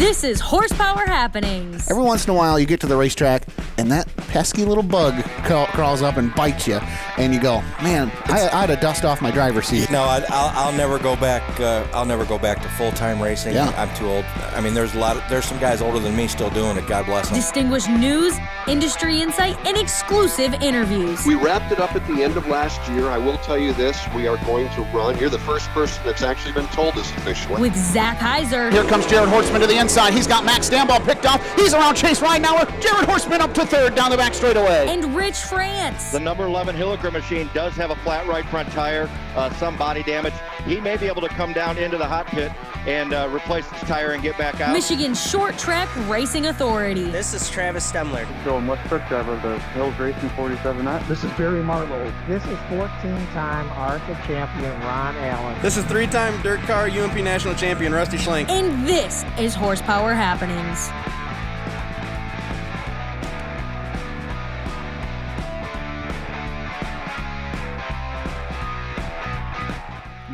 This is Horsepower Happenings. Every once in a while, you get to the racetrack, and that pesky little bug ca- crawls up and bites you, and you go, "Man, I, I had to dust off my driver's seat." No, I, I'll, I'll never go back. Uh, I'll never go back to full time racing. Yeah. I'm too old. I mean, there's a lot. Of, there's some guys older than me still doing it. God bless them. Distinguished news, industry insight, and exclusive interviews. We wrapped it up at the end of last year. I will tell you this: we are going to run. You're the first person that's actually been told this officially. With Zach Heiser. Here comes Jared Horseman to the inside. He's got Max Stambaugh picked off. He's around Chase Ridenauer. Jared Horseman up to third down the back straightaway. And Rich France. The number 11 Hilliker machine does have a flat right front tire, uh, some body damage. He may be able to come down into the hot pit and uh, replace his tire and get back out. Michigan Short Track Racing Authority. This is Travis Stemler. Joel Westbrook, driver of the Hills Racing 47 Knot. This is Barry Marlowe. This is 14-time ARCA champion Ron Allen. This is three-time dirt car UMP national champion Rusty Schlenk. And this is Horsepower Happenings.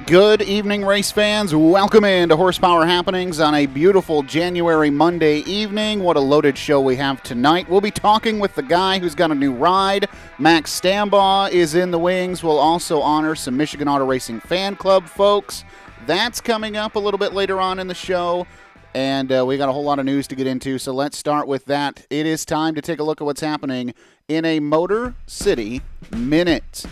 Good evening, race fans. Welcome in to Horsepower Happenings on a beautiful January Monday evening. What a loaded show we have tonight. We'll be talking with the guy who's got a new ride. Max Stambaugh is in the wings. We'll also honor some Michigan Auto Racing fan club folks. That's coming up a little bit later on in the show. And uh, we got a whole lot of news to get into, so let's start with that. It is time to take a look at what's happening in a Motor City Minute.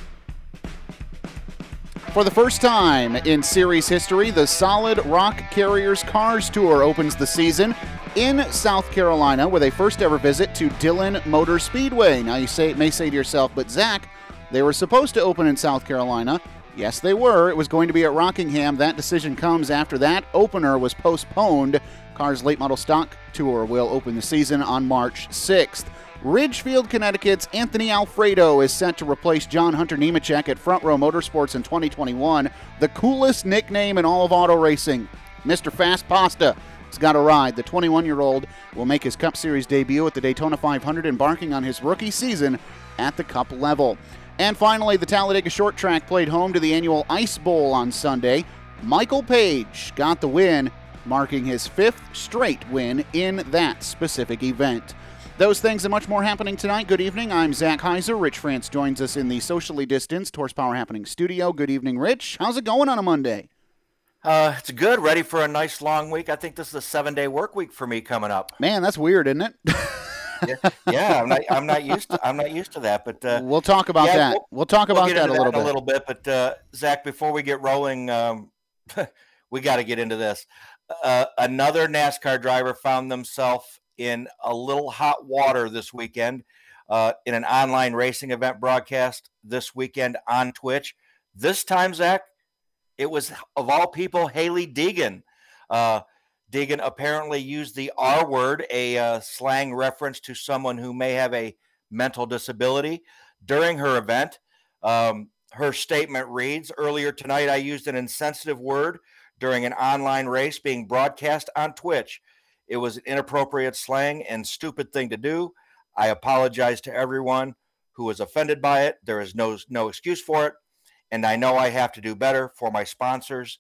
For the first time in series history, the Solid Rock Carriers Cars Tour opens the season in South Carolina with a first ever visit to Dillon Motor Speedway. Now, you say, may say to yourself, but Zach, they were supposed to open in South Carolina. Yes, they were. It was going to be at Rockingham. That decision comes after that opener was postponed. Cars Late Model Stock Tour will open the season on March 6th. Ridgefield, Connecticut's Anthony Alfredo is set to replace John Hunter Nemechek at Front Row Motorsports in 2021. The coolest nickname in all of auto racing, Mr. Fast Pasta. has got a ride. The 21 year old will make his Cup Series debut at the Daytona 500, embarking on his rookie season at the Cup level. And finally, the Talladega Short Track played home to the annual Ice Bowl on Sunday. Michael Page got the win, marking his fifth straight win in that specific event. Those things and much more happening tonight. Good evening. I'm Zach Heiser. Rich France joins us in the socially distanced Horsepower Happening studio. Good evening, Rich. How's it going on a Monday? Uh, it's good. Ready for a nice long week. I think this is a seven day work week for me coming up. Man, that's weird, isn't it? yeah, yeah, I'm not. I'm not used to. I'm not used to that. But uh, we'll talk about yeah, that. We'll, we'll talk about we'll that, a little that bit. A little bit. But uh, Zach, before we get rolling, um, we got to get into this. Uh, another NASCAR driver found themselves in a little hot water this weekend uh, in an online racing event broadcast this weekend on Twitch. This time, Zach, it was of all people Hailie Deegan. Uh, Deegan apparently used the R word, a uh, slang reference to someone who may have a mental disability, during her event. Um, her statement reads Earlier tonight, I used an insensitive word during an online race being broadcast on Twitch. It was an inappropriate slang and stupid thing to do. I apologize to everyone who was offended by it. There is no no excuse for it, and I know I have to do better for my sponsors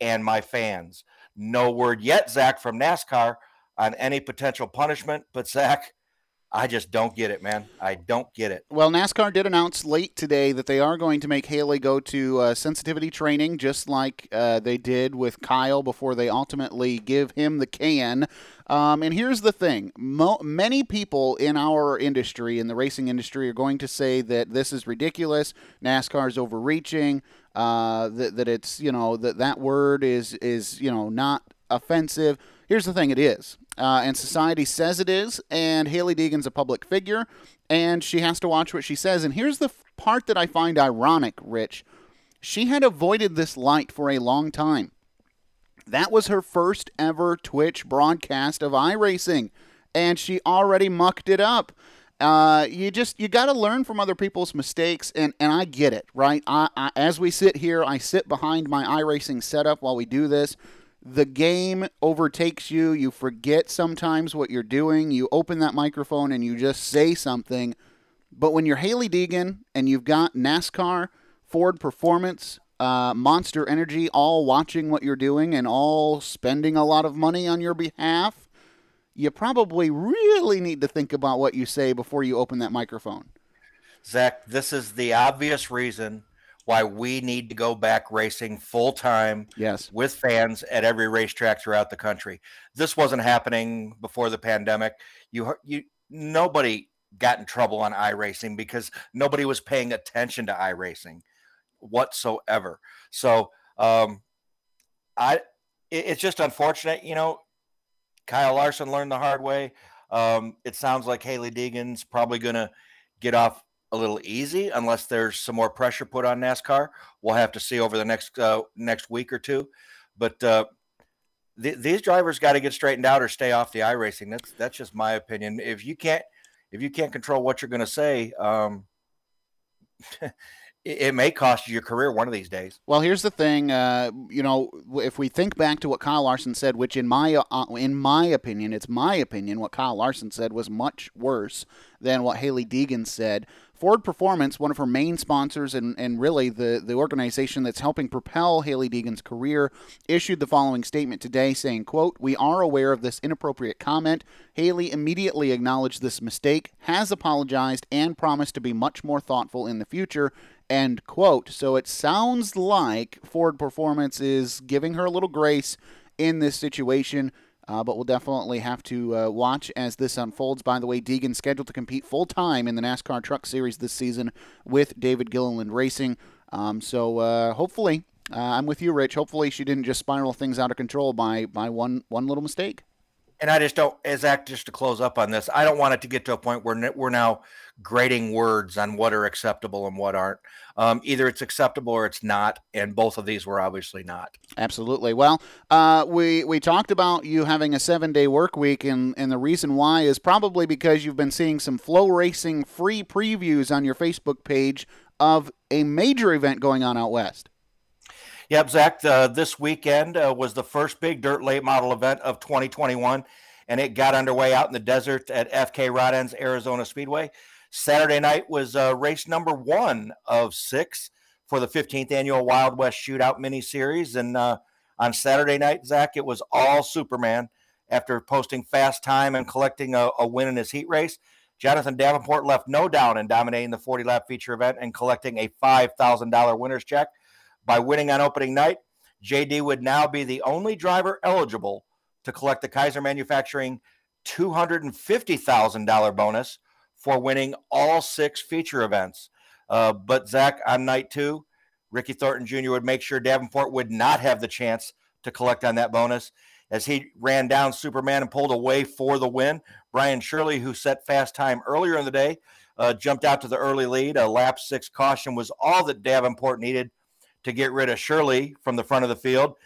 and my fans. No word yet, Zach, from NASCAR on any potential punishment, but Zach, I just don't get it, man. I don't get it. Well, NASCAR did announce late today that they are going to make Hailie go to uh, sensitivity training, just like uh, they did with Kyle before they ultimately give him the can. Um, and here's the thing Mo- many people in our industry, in the racing industry, are going to say that this is ridiculous. NASCAR is overreaching. Uh, that, that it's, you know, that that word is, is, you know, not offensive. Here's the thing it is. Uh, and society says it is. And Hailie Deegan's a public figure, and she has to watch what she says. And here's the f- part that I find ironic, Rich. She had avoided this light for a long time. That was her first ever Twitch broadcast of iRacing, and she already mucked it up. Uh, you just you got to learn from other people's mistakes, and and I get it, right? I, I as we sit here, I sit behind my iRacing setup while we do this the game overtakes you. You forget sometimes what you're doing. You open that microphone and you just say something. But when you're Hailie Deegan and you've got NASCAR, Ford Performance, uh, Monster Energy all watching what you're doing and all spending a lot of money on your behalf, you probably really need to think about what you say before you open that microphone. Zach, this is the obvious reason why we need to go back racing full time yes. with fans at every racetrack throughout the country. This wasn't happening before the pandemic. You you nobody got in trouble on iRacing because nobody was paying attention to iRacing whatsoever. So um, I it, it's just unfortunate, you know. Kyle Larson learned the hard way. Um, it sounds like Hailie Deegan's probably going to get off a little easy unless there's some more pressure put on NASCAR. We'll have to see over the next uh, next week or two. But uh, th- these drivers got to get straightened out or stay off the iRacing. That's that's just my opinion. If you can't if you can't control what you're going to say, um, it, may cost you your career one of these days. Well, here's the thing. Uh, you know, if we think back to what Kyle Larson said, which in my uh, in my opinion, it's my opinion, what Kyle Larson said was much worse than what Hailie Deegan said. Ford Performance, one of her main sponsors and, and really the, the organization that's helping propel Hailie Deegan's career, issued the following statement today saying, quote, We are aware of this inappropriate comment. Hailie immediately acknowledged this mistake, has apologized, and promised to be much more thoughtful in the future. End quote. So it sounds like Ford Performance is giving her a little grace in this situation. Uh, but we'll definitely have to uh, watch as this unfolds. By the way, Deegan scheduled to compete full time in the NASCAR Truck Series this season with David Gilliland Racing. Um, so uh, hopefully, uh, I'm with you, Rich. Hopefully, she didn't just spiral things out of control by by one one little mistake and I just don't, as Zach, just to close up on this, I don't want it to get to a point where we're now grading words on what are acceptable and what aren't. Um, either it's acceptable or it's not, and both of these were obviously not. Absolutely. Well, uh, we we talked about you having a seven day work week, and and the reason why is probably because you've been seeing some FloRacing free previews on your Facebook page of a major event going on out west. Yep, Zach, uh, this weekend uh, was the first big dirt late model event of 2021, and it got underway out in the desert at FK Rod Ends Arizona Speedway. Saturday night was uh, race number one of six for the 15th annual Wild West Shootout Mini Series. And uh, on Saturday night, Zach, it was all Superman after posting fast time and collecting a, a win in his heat race. Jonathan Davenport left no doubt in dominating the 40 lap feature event and collecting a $5,000 winner's check. By winning on opening night, JD would now be the only driver eligible to collect the Keyser Manufacturing $250,000 bonus for winning all six feature events. Uh, but Zach, on night two, Ricky Thornton Jr. would make sure Davenport would not have the chance to collect on that bonus as he ran down Superman and pulled away for the win. Brian Shirley, who set fast time earlier in the day, uh, jumped out to the early lead. A lap six caution was all that Davenport needed to get rid of Shirley from the front of the field.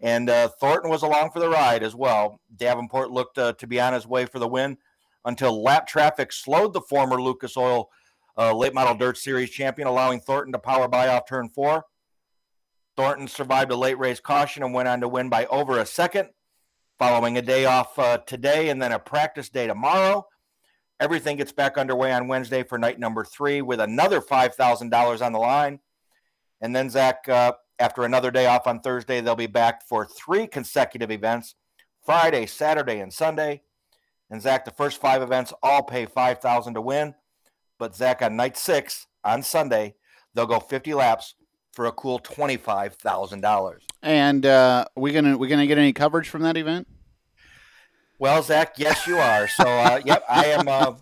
And uh, Thornton was along for the ride as well. Davenport looked uh, to be on his way for the win until lap traffic slowed the former Lucas Oil uh, late model dirt series champion, allowing Thornton to power by off turn four. Thornton survived a late race caution and went on to win by over a second, following a day off uh, today and then a practice day tomorrow. Everything gets back underway on Wednesday for night number three with another $5,000 on the line. And then, Zach, uh, after another day off on Thursday, they'll be back for three consecutive events Friday, Saturday, and Sunday. And Zach, the first five events all pay 5000 to win. But Zach, on night six on Sunday, they'll go 50 laps for a cool $25,000. And uh, we gonna we gonna get any coverage from that event? Well, Zach, yes, you are. So, uh, yep, I am. Uh,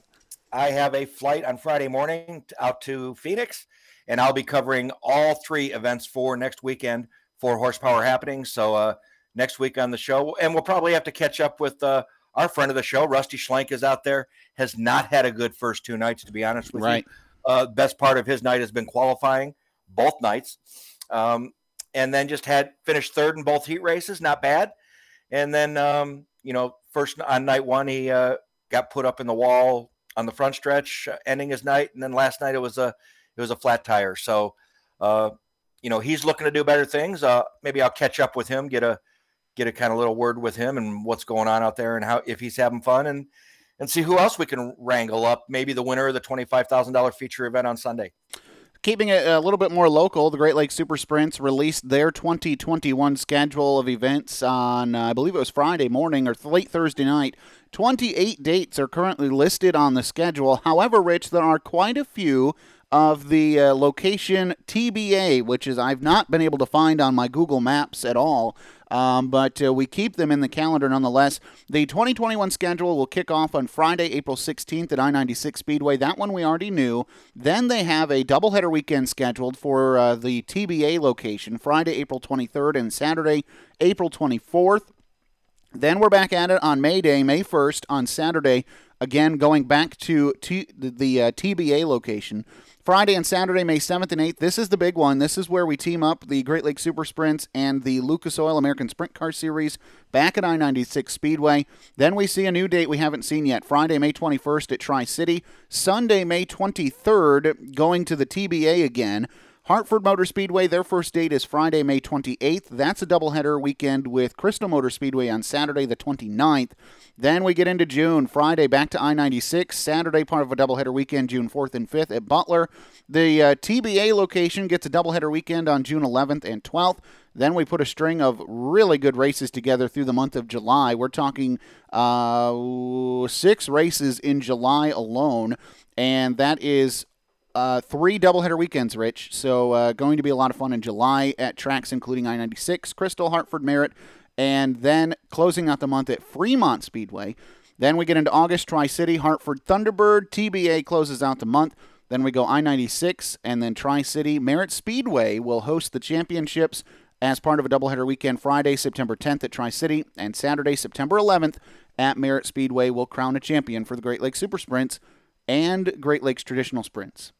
I have a flight on Friday morning out to Phoenix and I'll be covering all three events for next weekend for Horsepower Happening. So uh, next week on the show, and we'll probably have to catch up with uh, our friend of the show, Rusty Schlenk, is out there. Has not had a good first two nights, to be honest with right. you. Uh, best part of his night has been qualifying both nights, um, and then just had finished third in both heat races. Not bad. And then um, you know, first on night one, he uh, got put up in the wall on the front stretch, uh, ending his night, and then last night it was a it was a flat tire. So, uh, you know, he's looking to do better things. Uh, maybe I'll catch up with him, get a get a kind of little word with him and what's going on out there and how if he's having fun and and see who else we can wrangle up. Maybe the winner of the twenty five thousand dollar feature event on Sunday. keeping it a little bit more local, the Great Lakes Super Sprints released their 2021 schedule of events on, uh, I believe it was Friday morning or late Thursday night. 28 dates are currently listed on the schedule. However, Rich, there are quite a few of the uh, location TBA, which is I've not been able to find on my Google Maps at all. Um, but uh, we keep them in the calendar nonetheless. The 2021 schedule will kick off on Friday, April 16th at I 96 Speedway. That one we already knew. Then they have a doubleheader weekend scheduled for uh, the TBA location Friday, April 23rd, and Saturday, April 24th. Then we're back at it on May Day, May 1st, on Saturday. Again, going back to T- the uh, TBA location. Friday and Saturday, May 7th and 8th. This is the big one. This is where we team up the Great Lakes Super Sprints and the Lucas Oil American Sprint Car Series back at I 96 Speedway. Then we see a new date we haven't seen yet Friday, May 21st at Tri City. Sunday, May 23rd, going to the TBA again. Hartford Motor Speedway, their first date is Friday, May 28th. That's a doubleheader weekend with Crystal Motor Speedway on Saturday, the 29th. Then we get into June. Friday, back to I 96. Saturday, part of a doubleheader weekend, June 4th and 5th at Butler. The uh, TBA location gets a doubleheader weekend on June 11th and 12th. Then we put a string of really good races together through the month of July. We're talking uh, six races in July alone, and that is uh, three doubleheader weekends, Rich. So uh, going to be a lot of fun in July at tracks including I-96, Crystal, Hartford, Merritt, and then closing out the month at Fremont Speedway. Then we get into August, Tri City, Hartford, Thunderbird. TBA closes out the month. Then we go I-96, and then Tri City. Merritt Speedway will host the championships as part of a doubleheader weekend. Friday, September 10th at Tri City, and Saturday, September 11th at Merritt Speedway will crown a champion for the Great Lakes Super Sprints and Great Lakes Traditional Sprints.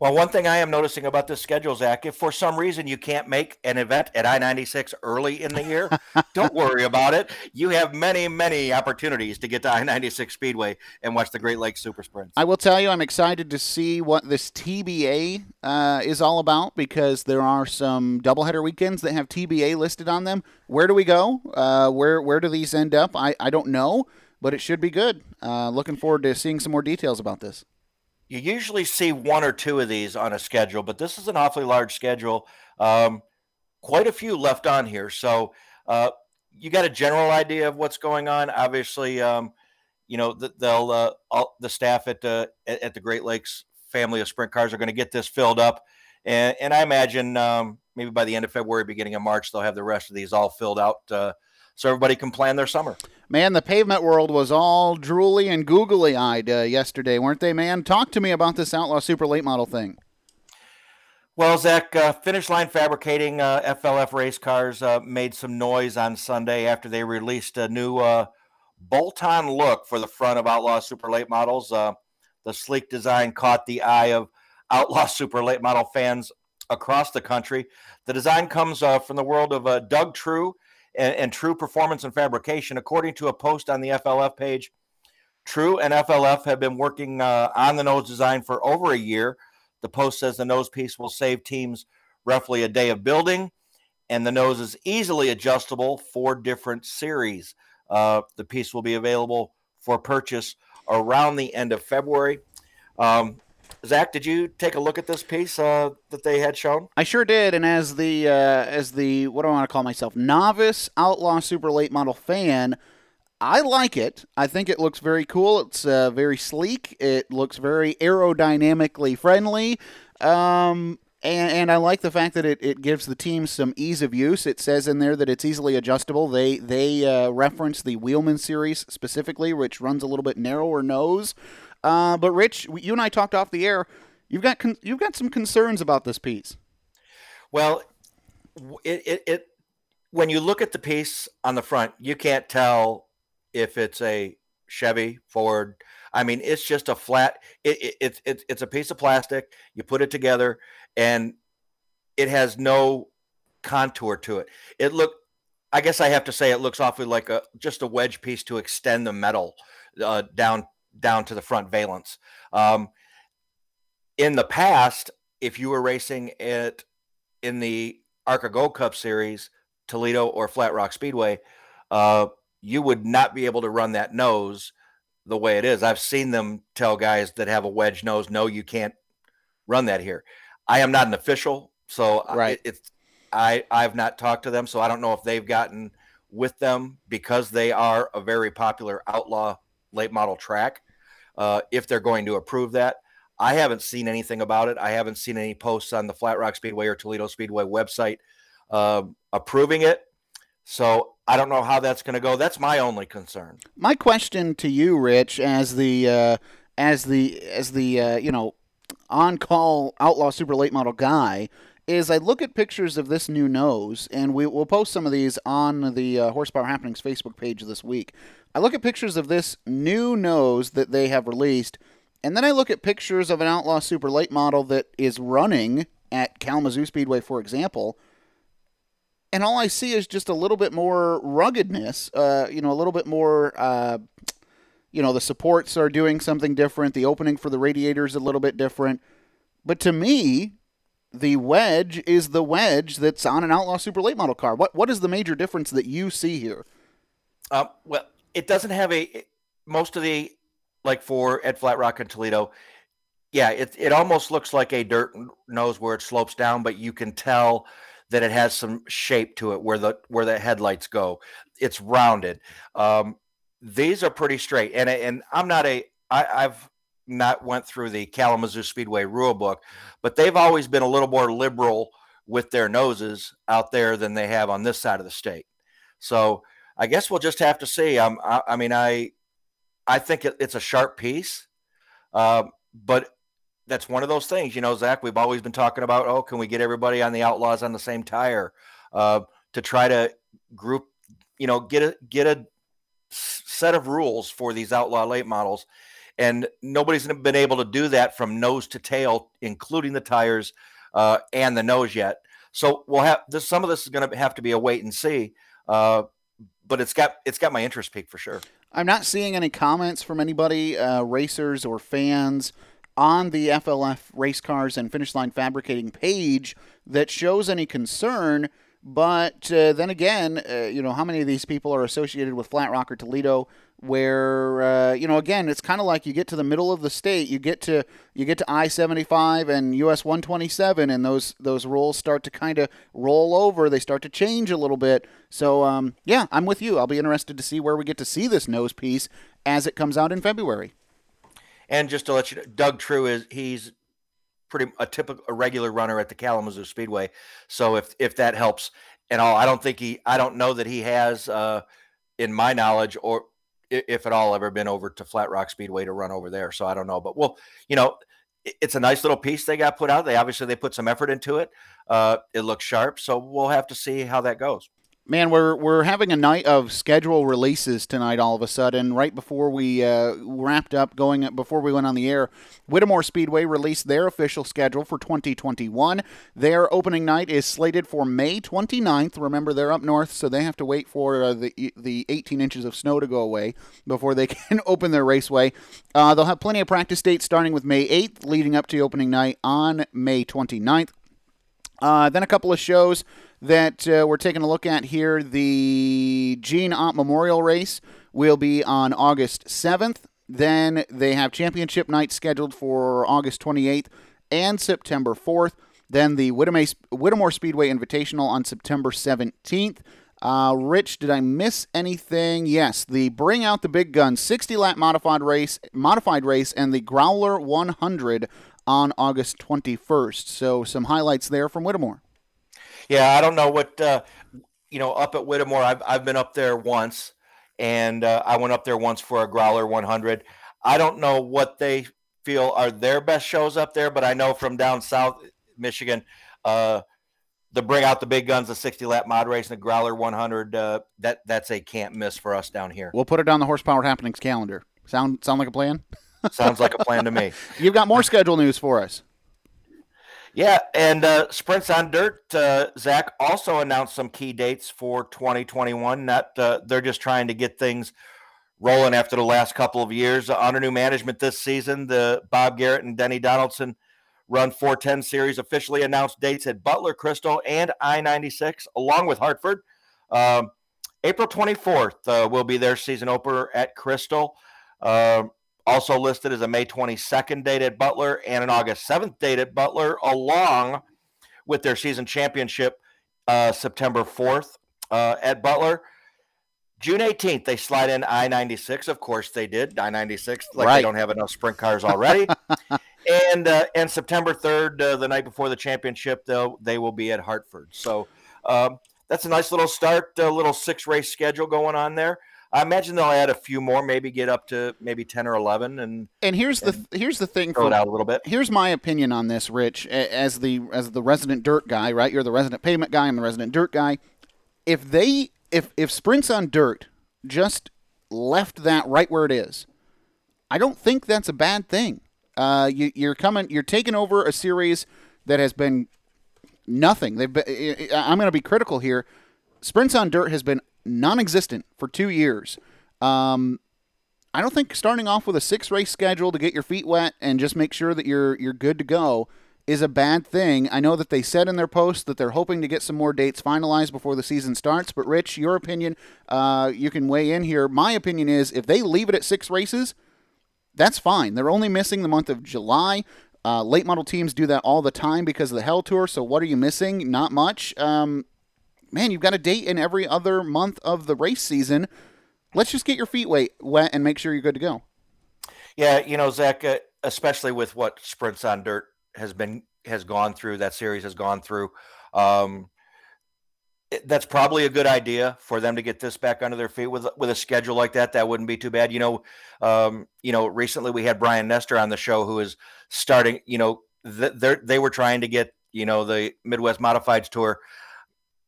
Well, one thing I am noticing about this schedule, Zach, if for some reason you can't make an event at I 96 early in the year, don't worry about it. You have many, many opportunities to get to I 96 Speedway and watch the Great Lakes Super Sprints. I will tell you, I'm excited to see what this TBA uh, is all about because there are some doubleheader weekends that have TBA listed on them. Where do we go? Uh, where, where do these end up? I, I don't know, but it should be good. Uh, looking forward to seeing some more details about this you usually see one or two of these on a schedule, but this is an awfully large schedule. Um, quite a few left on here. So uh, you got a general idea of what's going on. Obviously, um, you know they'll uh, all, the staff at the at the Great Lakes family of sprint cars are going to get this filled up, and, and I imagine um, maybe by the end of February, beginning of March, they'll have the rest of these all filled out. Uh, so everybody can plan their summer. Man, the pavement world was all drooly and googly eyed uh, yesterday, weren't they, man? Talk to me about this Outlaw Super Late Model thing. Well, Zach, uh, Finish Line Fabricating uh, FLF race cars uh, made some noise on Sunday after they released a new uh, bolt on look for the front of Outlaw Super Late models. Uh, the sleek design caught the eye of Outlaw Super Late model fans across the country. The design comes uh, from the world of Doug True and, and True Performance and Fabrication. According to a post on the FLF page, True and FLF have been working uh, on the nose design for over a year. The post says the nose piece will save teams roughly a day of building, and the nose is easily adjustable for different series. Uh, the piece will be available for purchase around the end of February. Um, Zach, did you take a look at this piece uh, that they had shown? I sure did, and as the uh, as the what do I want to call myself, novice outlaw super late model fan, I like it. I think it looks very cool. It's uh, very sleek. It looks very aerodynamically friendly. Um, and, and I like the fact that it, it gives the team some ease of use. It says in there that it's easily adjustable. They they uh, reference the Wheelman series specifically, which runs a little bit narrower nose. Uh, but Rich, you and I talked off the air. You've got con- you've got some concerns about this piece. Well, it, it, it when you look at the piece on the front, you can't tell if it's a Chevy, Ford. I mean, it's just a flat. It, it, it, it's a piece of plastic. You put it together, and it has no contour to it. It look. I guess I have to say it looks awfully like a just a wedge piece to extend the metal uh, down down to the front valence. Um, in the past, if you were racing it in the ARCA Gold Cup Series, Toledo or Flat Rock Speedway, uh, you would not be able to run that nose the way it is. I've seen them tell guys that have a wedge nose, no, you can't run that here. I am not an official, so right. It, it's I I've not talked to them, so I don't know if they've gotten with them because they are a very popular outlaw late model track. Uh, if they're going to approve that, I haven't seen anything about it. I haven't seen any posts on the Flat Rock Speedway or Toledo Speedway website uh, approving it. So I don't know how that's going to go. That's my only concern. My question to you, Rich, as the uh, as the as the uh, you know on call outlaw super late model guy, is I look at pictures of this new nose, and we will post some of these on the uh, Horsepower Happenings Facebook page this week. I look at pictures of this new nose that they have released, and then I look at pictures of an outlaw super late model that is running at Kalamazoo Speedway, for example and all I see is just a little bit more ruggedness. Uh, you know, a little bit more. Uh, you know, the supports are doing something different. The opening for the radiator is a little bit different. But to me, the wedge is the wedge that's on an Outlaw Super Late Model car. What what is the major difference that you see here? Uh, well, it doesn't have a most of the like for at Flat Rock and Toledo. Yeah, it it almost looks like a dirt nose where it slopes down, but you can tell that it has some shape to it where the where the headlights go. It's rounded. Um, these are pretty straight, and and I'm not a I, I've not went through the Kalamazoo Speedway rule book, but they've always been a little more liberal with their noses out there than they have on this side of the state. So I guess we'll just have to see. I, I mean, I I think it, it's a sharp piece, uh, but that's one of those things, you know, Zach. We've always been talking about, oh, can we get everybody on the Outlaws on the same tire uh, to try to group, you know, get a get a set of rules for these Outlaw late models, and nobody's been able to do that from nose to tail, including the tires uh, and the nose yet. So we'll have this. Some of this is going to have to be a wait and see, uh, but it's got it's got my interest peaked for sure. I'm not seeing any comments from anybody, uh, racers or fans on the FLF race cars and finish line fabricating page that shows any concern. But uh, then again, uh, you know, how many of these people are associated with Flat Rock or Toledo? Where uh, you know, again, it's kind of like you get to the middle of the state, you get to you get to I seventy five and US one twenty seven, and those those rules start to kind of roll over. They start to change a little bit. So um, yeah, I'm with you. I'll be interested to see where we get to see this nose piece as it comes out in February. And just to let you know, Doug True is he's pretty a typical a regular runner at the Kalamazoo Speedway. So if if that helps and all, I don't think he I don't know that he has uh, in my knowledge or if at all ever been over to Flat Rock Speedway to run over there. So I don't know, but well, you know, it's a nice little piece they got put out. They obviously they put some effort into it. Uh, it looks sharp, so we'll have to see how that goes man, we're we're having a night of schedule releases tonight. All of a sudden, right before we uh, wrapped up, going before we went on the air, Whittemore Speedway released their official schedule for 2021. Their opening night is slated for May 29th. Remember, they're up north, so they have to wait for uh, the the 18 inches of snow to go away before they can open their raceway. Uh, they'll have plenty of practice dates starting with May 8th, leading up to opening night on May 29th. Uh, then a couple of shows that uh, we're taking a look at here. The Gene Ott Memorial Race will be on August 7th. Then they have championship night scheduled for August 28th and September 4th. Then the Whittemore Speedway Invitational on September 17th. Uh, Rich, did I miss anything? Yes, the Bring Out the Big Guns 60 lap modified race, modified race, and the Growler 100 on August 21st. So some highlights there from Whittemore. Yeah, I don't know what uh, you know up at Whittemore. I've I've been up there once, and uh, I went up there once for a Growler 100. I don't know what they feel are their best shows up there, but I know from down south Michigan, uh, the bring out the big guns, the 60 lap mod race, and the Growler 100. Uh, that that's a can't miss for us down here. We'll put it on the horsepower happenings calendar. Sound sound like a plan? Sounds like a plan to me. You've got more schedule news for us. Yeah, and uh, Sprints on Dirt, uh, Zach also announced some key dates for 2021. Not uh, they're just trying to get things rolling after the last couple of years. under new management this season, the Bob Garrett and Denny Donaldson Run 410 series officially announced dates at Butler, Crystal, and I 96, along with Hartford. Um, April 24th uh, will be their season opener at Crystal. Um, Also listed as a May 22nd date at Butler and an August 7th date at Butler, along with their season championship uh, September 4th uh, at Butler. June 18th, they slide in I 96. Of course, they did. I 96, like Right. they don't have enough sprint cars already. and uh, and September 3rd, uh, the night before the championship, they'll, they will be at Hartford. So um, that's a nice little start, a little six race schedule going on there. I imagine they'll add a few more, maybe get up to maybe 10 or 11 and And here's the here's the thing throw for it out a little bit. here's my opinion on this, Rich. As the as the resident dirt guy, right? You're the resident pavement guy. I'm the resident dirt guy. If they if if sprints on dirt just left that right where it is, I don't think that's a bad thing. Uh, you, you're coming, you're taking over a series that has been nothing. They've been. I'm going to be critical here. Sprints on dirt has been non-existent for two years. Um, I don't think starting off with a six race schedule to get your feet wet and just make sure that you're you're good to go is a bad thing. I know that they said in their post that they're hoping to get some more dates finalized before the season starts. But Rich, your opinion, uh, you can weigh in here. My opinion is if they leave it at six races, that's fine. They're only missing the month of July. Uh, late model teams do that all the time because of the Hell Tour. So what are you missing? Not much. Um, man, you've got a date in every other month of the race season. Let's just get your feet wet, and make sure you're good to go. Yeah, you know, Zach, uh, especially with what sprints on dirt has been has gone through, that series has gone through. Um, that's probably a good idea for them to get this back under their feet with with a schedule like that. That wouldn't be too bad. You know, um, you know, recently we had Brian Nestor on the show who is starting. You know, th- they they were trying to get you know the Midwest Modifieds Tour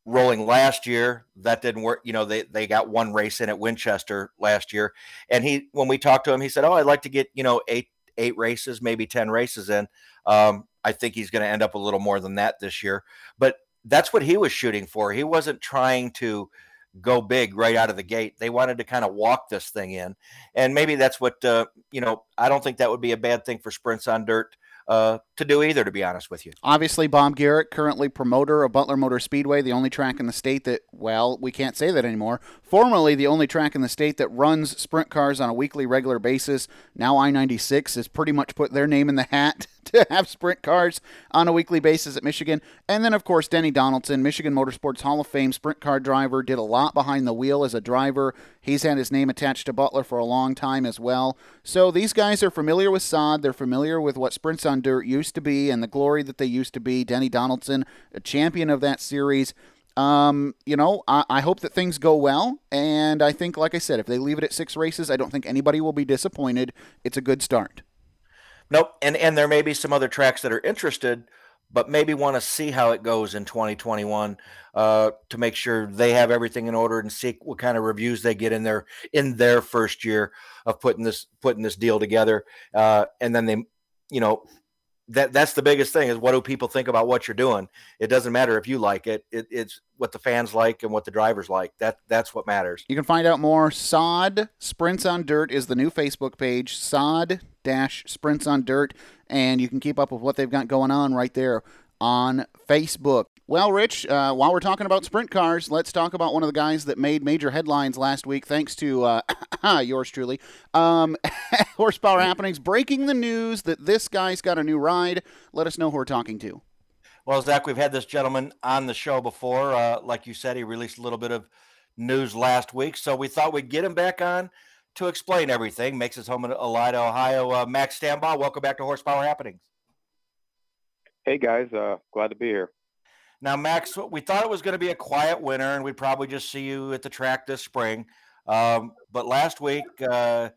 rolling last year. That didn't work. You know, they they got one race in at Winchester last year, and he when we talked to him, he said, "Oh, I'd like to get you know eight eight races, maybe ten races in." Um, I think he's going to end up a little more than that this year, but that's what he was shooting for. He wasn't trying to go big right out of the gate. They wanted to kind of walk this thing in, and maybe that's what uh, you know. I don't think that would be a bad thing for sprints on dirt uh, to do either. To be honest with you. Obviously, Bob Garrett, currently promoter of Butler Motor Speedway, the only track in the state that, well, we can't say that anymore. Formerly, the only track in the state that runs sprint cars on a weekly, regular basis. Now, I 96 has pretty much put their name in the hat to have sprint cars on a weekly basis at Michigan. And then, of course, Denny Donaldson, Michigan Motorsports Hall of Fame sprint car driver, did a lot behind the wheel as a driver. He's had his name attached to Butler for a long time as well. So these guys are familiar with sod. They're familiar with what sprints on dirt used to be and the glory that they used to be. Denny Donaldson, a champion of that series. Um, you know, I, I hope that things go well. And I think, like I said, if they leave it at six races, I don't think anybody will be disappointed. It's a good start. Nope. And and there may be some other tracks that are interested, but maybe want to see how it goes in 2021 uh, to make sure they have everything in order and see what kind of reviews they get in their in their first year of putting this putting this deal together. Uh, and then they, you know, that that's the biggest thing is what do people think about what you're doing? It doesn't matter if you like it. it it's what the fans like and what the drivers like. That that's what matters. You can find out more. Sod Sprints on Dirt is the new Facebook page. Sod dash Sprints on Dirt, and you can keep up with what they've got going on right there on Facebook. Well, Rich, uh, while we're talking about sprint cars, let's talk about one of the guys that made major headlines last week, thanks to uh, yours truly. Um, Horsepower Happenings breaking the news that this guy's got a new ride. Let us know who we're talking to. Well, Zach, we've had this gentleman on the show before. Uh, like you said, he released a little bit of news last week, so we thought we'd get him back on to explain everything. Makes his home in Elida, Ohio. Uh, Max Stambaugh, welcome back to Horsepower Happenings. Hey guys, uh, glad to be here. Now, Max, we thought it was going to be a quiet winter, and we'd probably just see you at the track this spring. Um, but last week, uh,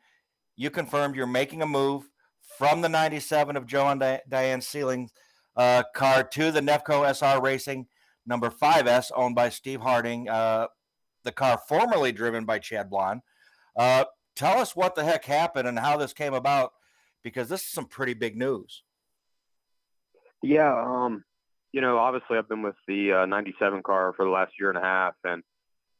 you confirmed you're making a move from the 97 of Joe and Di- Diane Sealing uh, car to the Nefco SR Racing number 5S, owned by Steve Harding, uh, the car formerly driven by Chad Blonde. Uh, tell us what the heck happened and how this came about, because this is some pretty big news. Yeah, um, you know, obviously I've been with the uh, 97 car for the last year and a half, and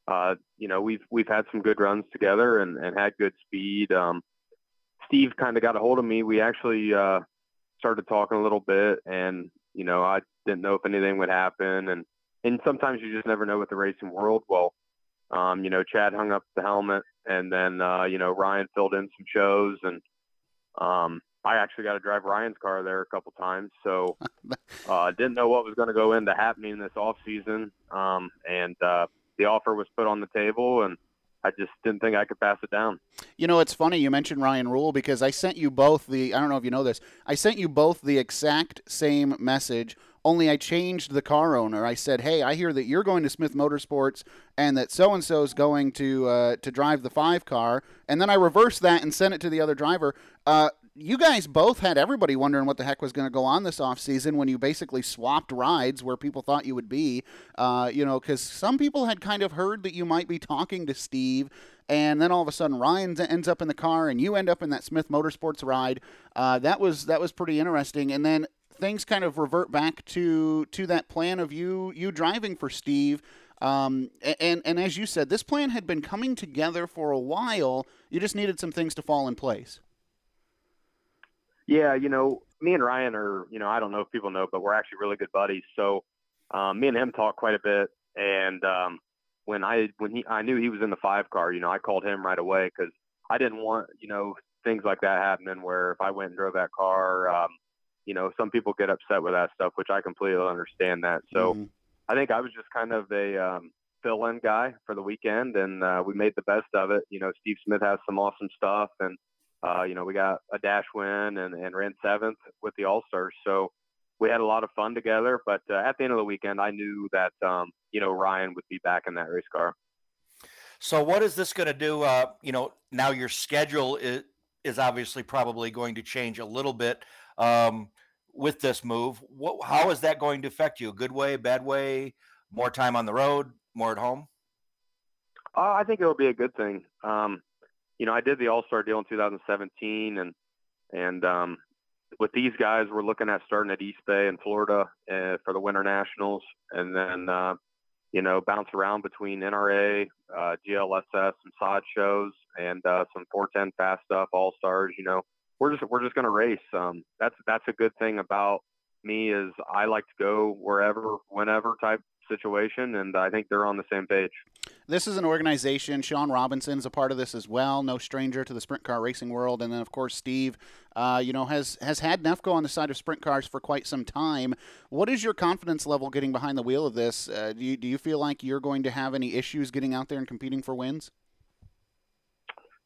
uh, you know we've we've had some good runs together and, and had good speed. Um, Steve kind of got a hold of me. We actually uh, started talking a little bit, and you know I didn't know if anything would happen, and and sometimes you just never know with the racing world. Well, um, you know, Chad hung up the helmet, and then uh, you know Ryan filled in some shows, and Um, I actually got to drive Ryan's car there a couple times, so uh, didn't know what was going to go into happening this off season. Um, and uh, the offer was put on the table, and I just didn't think I could pass it down. You know, it's funny you mentioned Ryan Ruhl because I sent you both the. I don't know if you know this. I sent you both the exact same message. Only I changed the car owner. I said, "Hey, I hear that you're going to Smith Motorsports and that so and so is going to uh, to drive the five car." And then I reversed that and sent it to the other driver. Uh, you guys both had everybody wondering what the heck was going to go on this offseason when you basically swapped rides where people thought you would be. Uh, you know, because some people had kind of heard that you might be talking to Steve, and then all of a sudden Ryan ends up in the car and you end up in that Smith Motorsports ride. Uh, that was that was pretty interesting. And then things kind of revert back to to that plan of you you driving for Steve. Um, and and as you said, this plan had been coming together for a while. You just needed some things to fall in place. Yeah, you know, me and Ryan are, you know, I don't know if people know, but we're actually really good buddies. So um, me and him talk quite a bit. And um, when I when he I knew he was in the five car, you know, I called him right away because I didn't want, you know, things like that happening where if I went and drove that car, um, you know, some people get upset with that stuff, which I completely understand that. So mm-hmm. I think I was just kind of a um, fill-in guy for the weekend, and uh, we made the best of it. You know, Steve Smith has some awesome stuff, and uh, you know, we got a dash win and, and ran seventh with the All Stars. So we had a lot of fun together. But uh, at the end of the weekend, I knew that um, you know Ryan would be back in that race car. So what is this going to do? Uh, you know, now your schedule is is obviously probably going to change a little bit um, with this move. What, how is that going to affect you? Good way, bad way? More time on the road, more at home? Uh, I think it'll be a good thing. Um, you know, I did the All Star deal in 2017, and and um, with these guys, we're looking at starting at East Bay in Florida uh, for the Winter Nationals, and then uh, you know bounce around between NRA, uh, GLSS, some sod shows, and uh, some 410 fast stuff, All Stars. You know, we're just we're just going to race. Um, that's that's a good thing about me is I like to go wherever, whenever type situation, and I think they're on the same page. This is an organization. Sean Robinson's a part of this as well. No stranger to the sprint car racing world, and then of course Steve, uh, you know, has has had Nefco on the side of sprint cars for quite some time. What is your confidence level getting behind the wheel of this? Uh, do you do you feel like you're going to have any issues getting out there and competing for wins?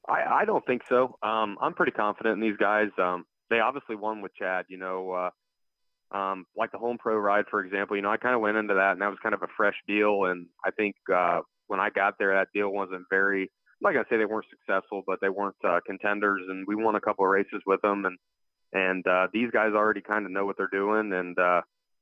I, I don't think so. Um, I'm pretty confident in these guys. Um, they obviously won with Chad. You know, uh, um, like the home pro ride, for example, you know, I kind of went into that and that was kind of a fresh deal. And I think uh, when I got there, that deal wasn't very, like to say they weren't successful, but they weren't uh, contenders. And we won a couple of races with them. And, and uh, these guys already kind of know what they're doing. And uh,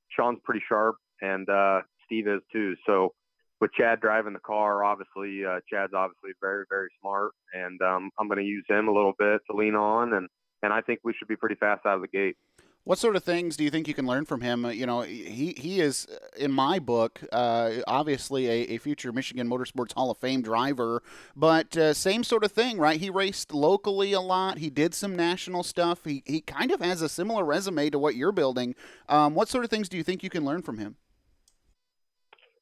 Sean's pretty sharp and uh, Steve is too. So with Chad driving the car, obviously, uh, Chad's obviously very, very smart. And um, I'm going to use him a little bit to lean on. And, and I think we should be pretty fast out of the gate. What sort of things do you think you can learn from him? You know, he, he is, in my book, uh, obviously a, a, future Michigan Motorsports Hall of Fame driver, but uh, same sort of thing, right? He raced locally a lot. He did some national stuff. He, he kind of has a similar resume to what you're building. Um, what sort of things do you think you can learn from him?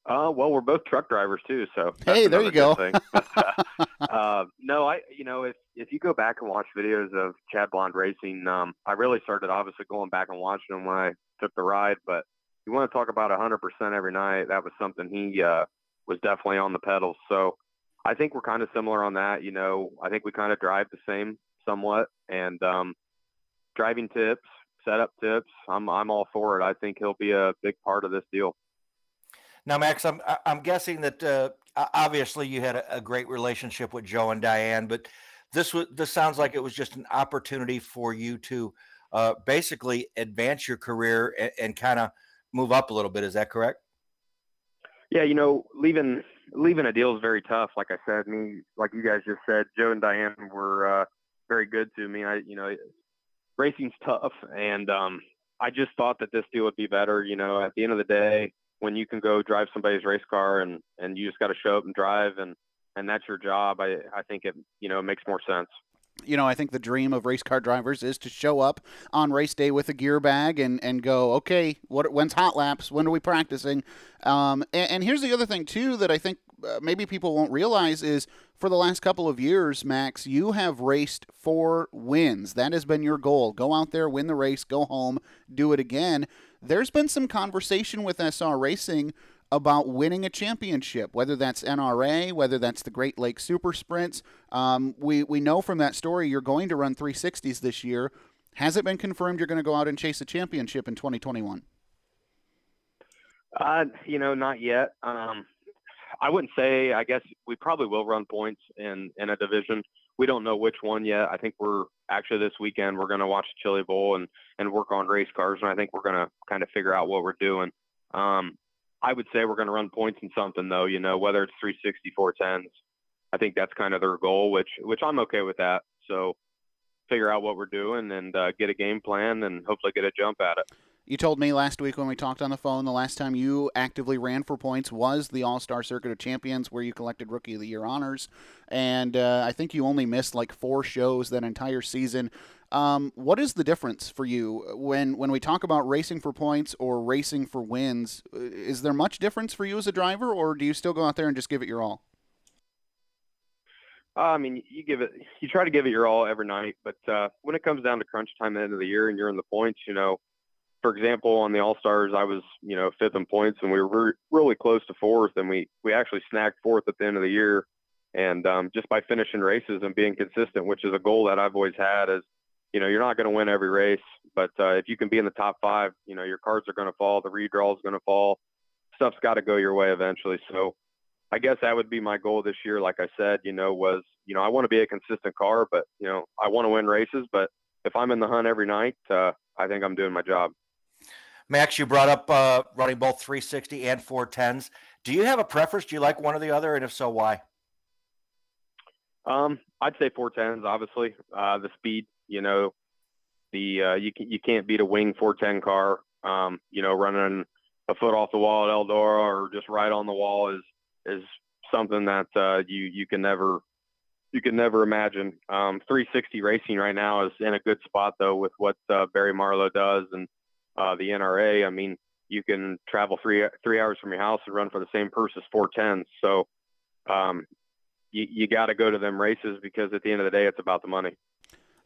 Uh, well, we're both truck drivers too, so hey, there you go. uh, no, I, you know, if if you go back and watch videos of Chad Blonde racing, um, I really started obviously going back and watching him when I took the ride. But you want to talk about 100% every night? That was something he uh, was definitely on the pedals. So I think we're kind of similar on that. You know, I think we kind of drive the same somewhat, and um, driving tips, setup tips. I'm I'm all for it. I think he'll be a big part of this deal. Now, Max, I'm I'm guessing that uh, obviously you had a, a, great relationship with Joe and Diane, but this was this sounds like it was just an opportunity for you to uh, basically advance your career and, and kind of move up a little bit. Is that correct? Yeah, you know, leaving leaving a deal is very tough. Like I said, me, like you guys just said, Joe and Diane were uh, very good to me. I, you know, racing's tough, and um, I just thought that this deal would be better. You know, at the end of the day, when you can go drive somebody's race car and and you just got to show up and drive and and that's your job i i think it you know makes more sense you know, I think the dream of race car drivers is to show up on race day with a gear bag and, and go, okay, what when's hot laps? When are we practicing? Um, and, and, here's the other thing too that I think uh, maybe people won't realize is for the last couple of years, Max, you have raced for wins. That has been your goal. Go out there, win the race, go home, do it again. There's been some conversation with SR Racing about winning a championship, whether that's NRA, whether that's the Great Lakes Super Sprints. Um, we, we know from that story you're going to run 360s this year. Has it been confirmed you're going to go out and chase a championship in 2021? Uh, you know, not yet. Um, I wouldn't say. I guess we probably will run points in in a division. We don't know which one yet. I think we're actually this weekend we're going to watch the Chili Bowl and and work on race cars, and I think we're going to kind of figure out what we're doing. Um, I would say we're going to run points in something though. You know, whether it's 360, 410s. I think that's kind of their goal, which which I'm okay with that. So figure out what we're doing and uh, get a game plan and hopefully get a jump at it. You told me last week when we talked on the phone the last time you actively ran for points was the All Star Circuit of Champions, where you collected Rookie of the Year honors. And uh, I think you only missed like four shows that entire season. Um, what is the difference for you when when we talk about racing for points or racing for wins? Is there much difference for you as a driver, or do you still go out there and just give it your all? Uh, I mean, you give it, you try to give it your all every night, but uh, when it comes down to crunch time at the end of the year and you're in the points, you know, for example, on the All Stars, I was you know fifth in points, and we were re- really close to fourth, and we we actually snagged fourth at the end of the year, and um, just by finishing races and being consistent, which is a goal that I've always had, is you know you're not going to win every race, but uh, if you can be in the top five, you know your cards are going to fall, the redraw is going to fall, stuff's got to go your way eventually. So I guess that would be my goal this year. Like I said, you know, was you know I want to be a consistent car, but you know I want to win races, but if I'm in the hunt every night, uh, I think I'm doing my job. Max, you brought up uh, running both 360 and 410s. Do you have a preference? Do you like one or the other? And if so, why? Um, I'd say 410s, obviously. Uh, the speed, you know, the uh, you can you can't beat a wing 410 car. Um, you know, running a foot off the wall at Eldora or just right on the wall is is something that uh, you you can never you can never imagine. Um, 360 racing right now is in a good spot though with what uh, Barry Marlow does and uh, the NRA. I mean, you can travel three three hours from your house and run for the same purse as four tens. So um, you, you got to go to them races because at the end of the day, it's about the money.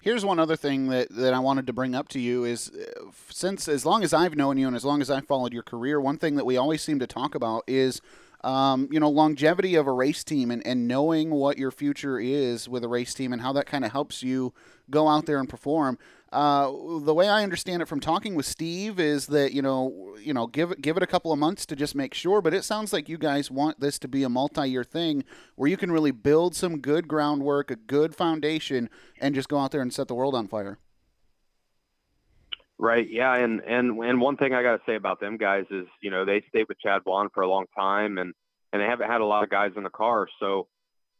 Here's one other thing that, that I wanted to bring up to you is uh, since as long as I've known you and as long as I've followed your career, one thing that we always seem to talk about is um, you know, longevity of a race team and, and knowing what your future is with a race team and how that kind of helps you go out there and perform. Uh, the way I understand it from talking with Steve is that you know, you know, give it give it a couple of months to just make sure. But it sounds like you guys want this to be a multi-year thing where you can really build some good groundwork, a good foundation, and just go out there and set the world on fire. Right. Yeah. And and and one thing I got to say about them guys is, you know, they stayed with Chad Blonde for a long time, and and they haven't had a lot of guys in the car. So,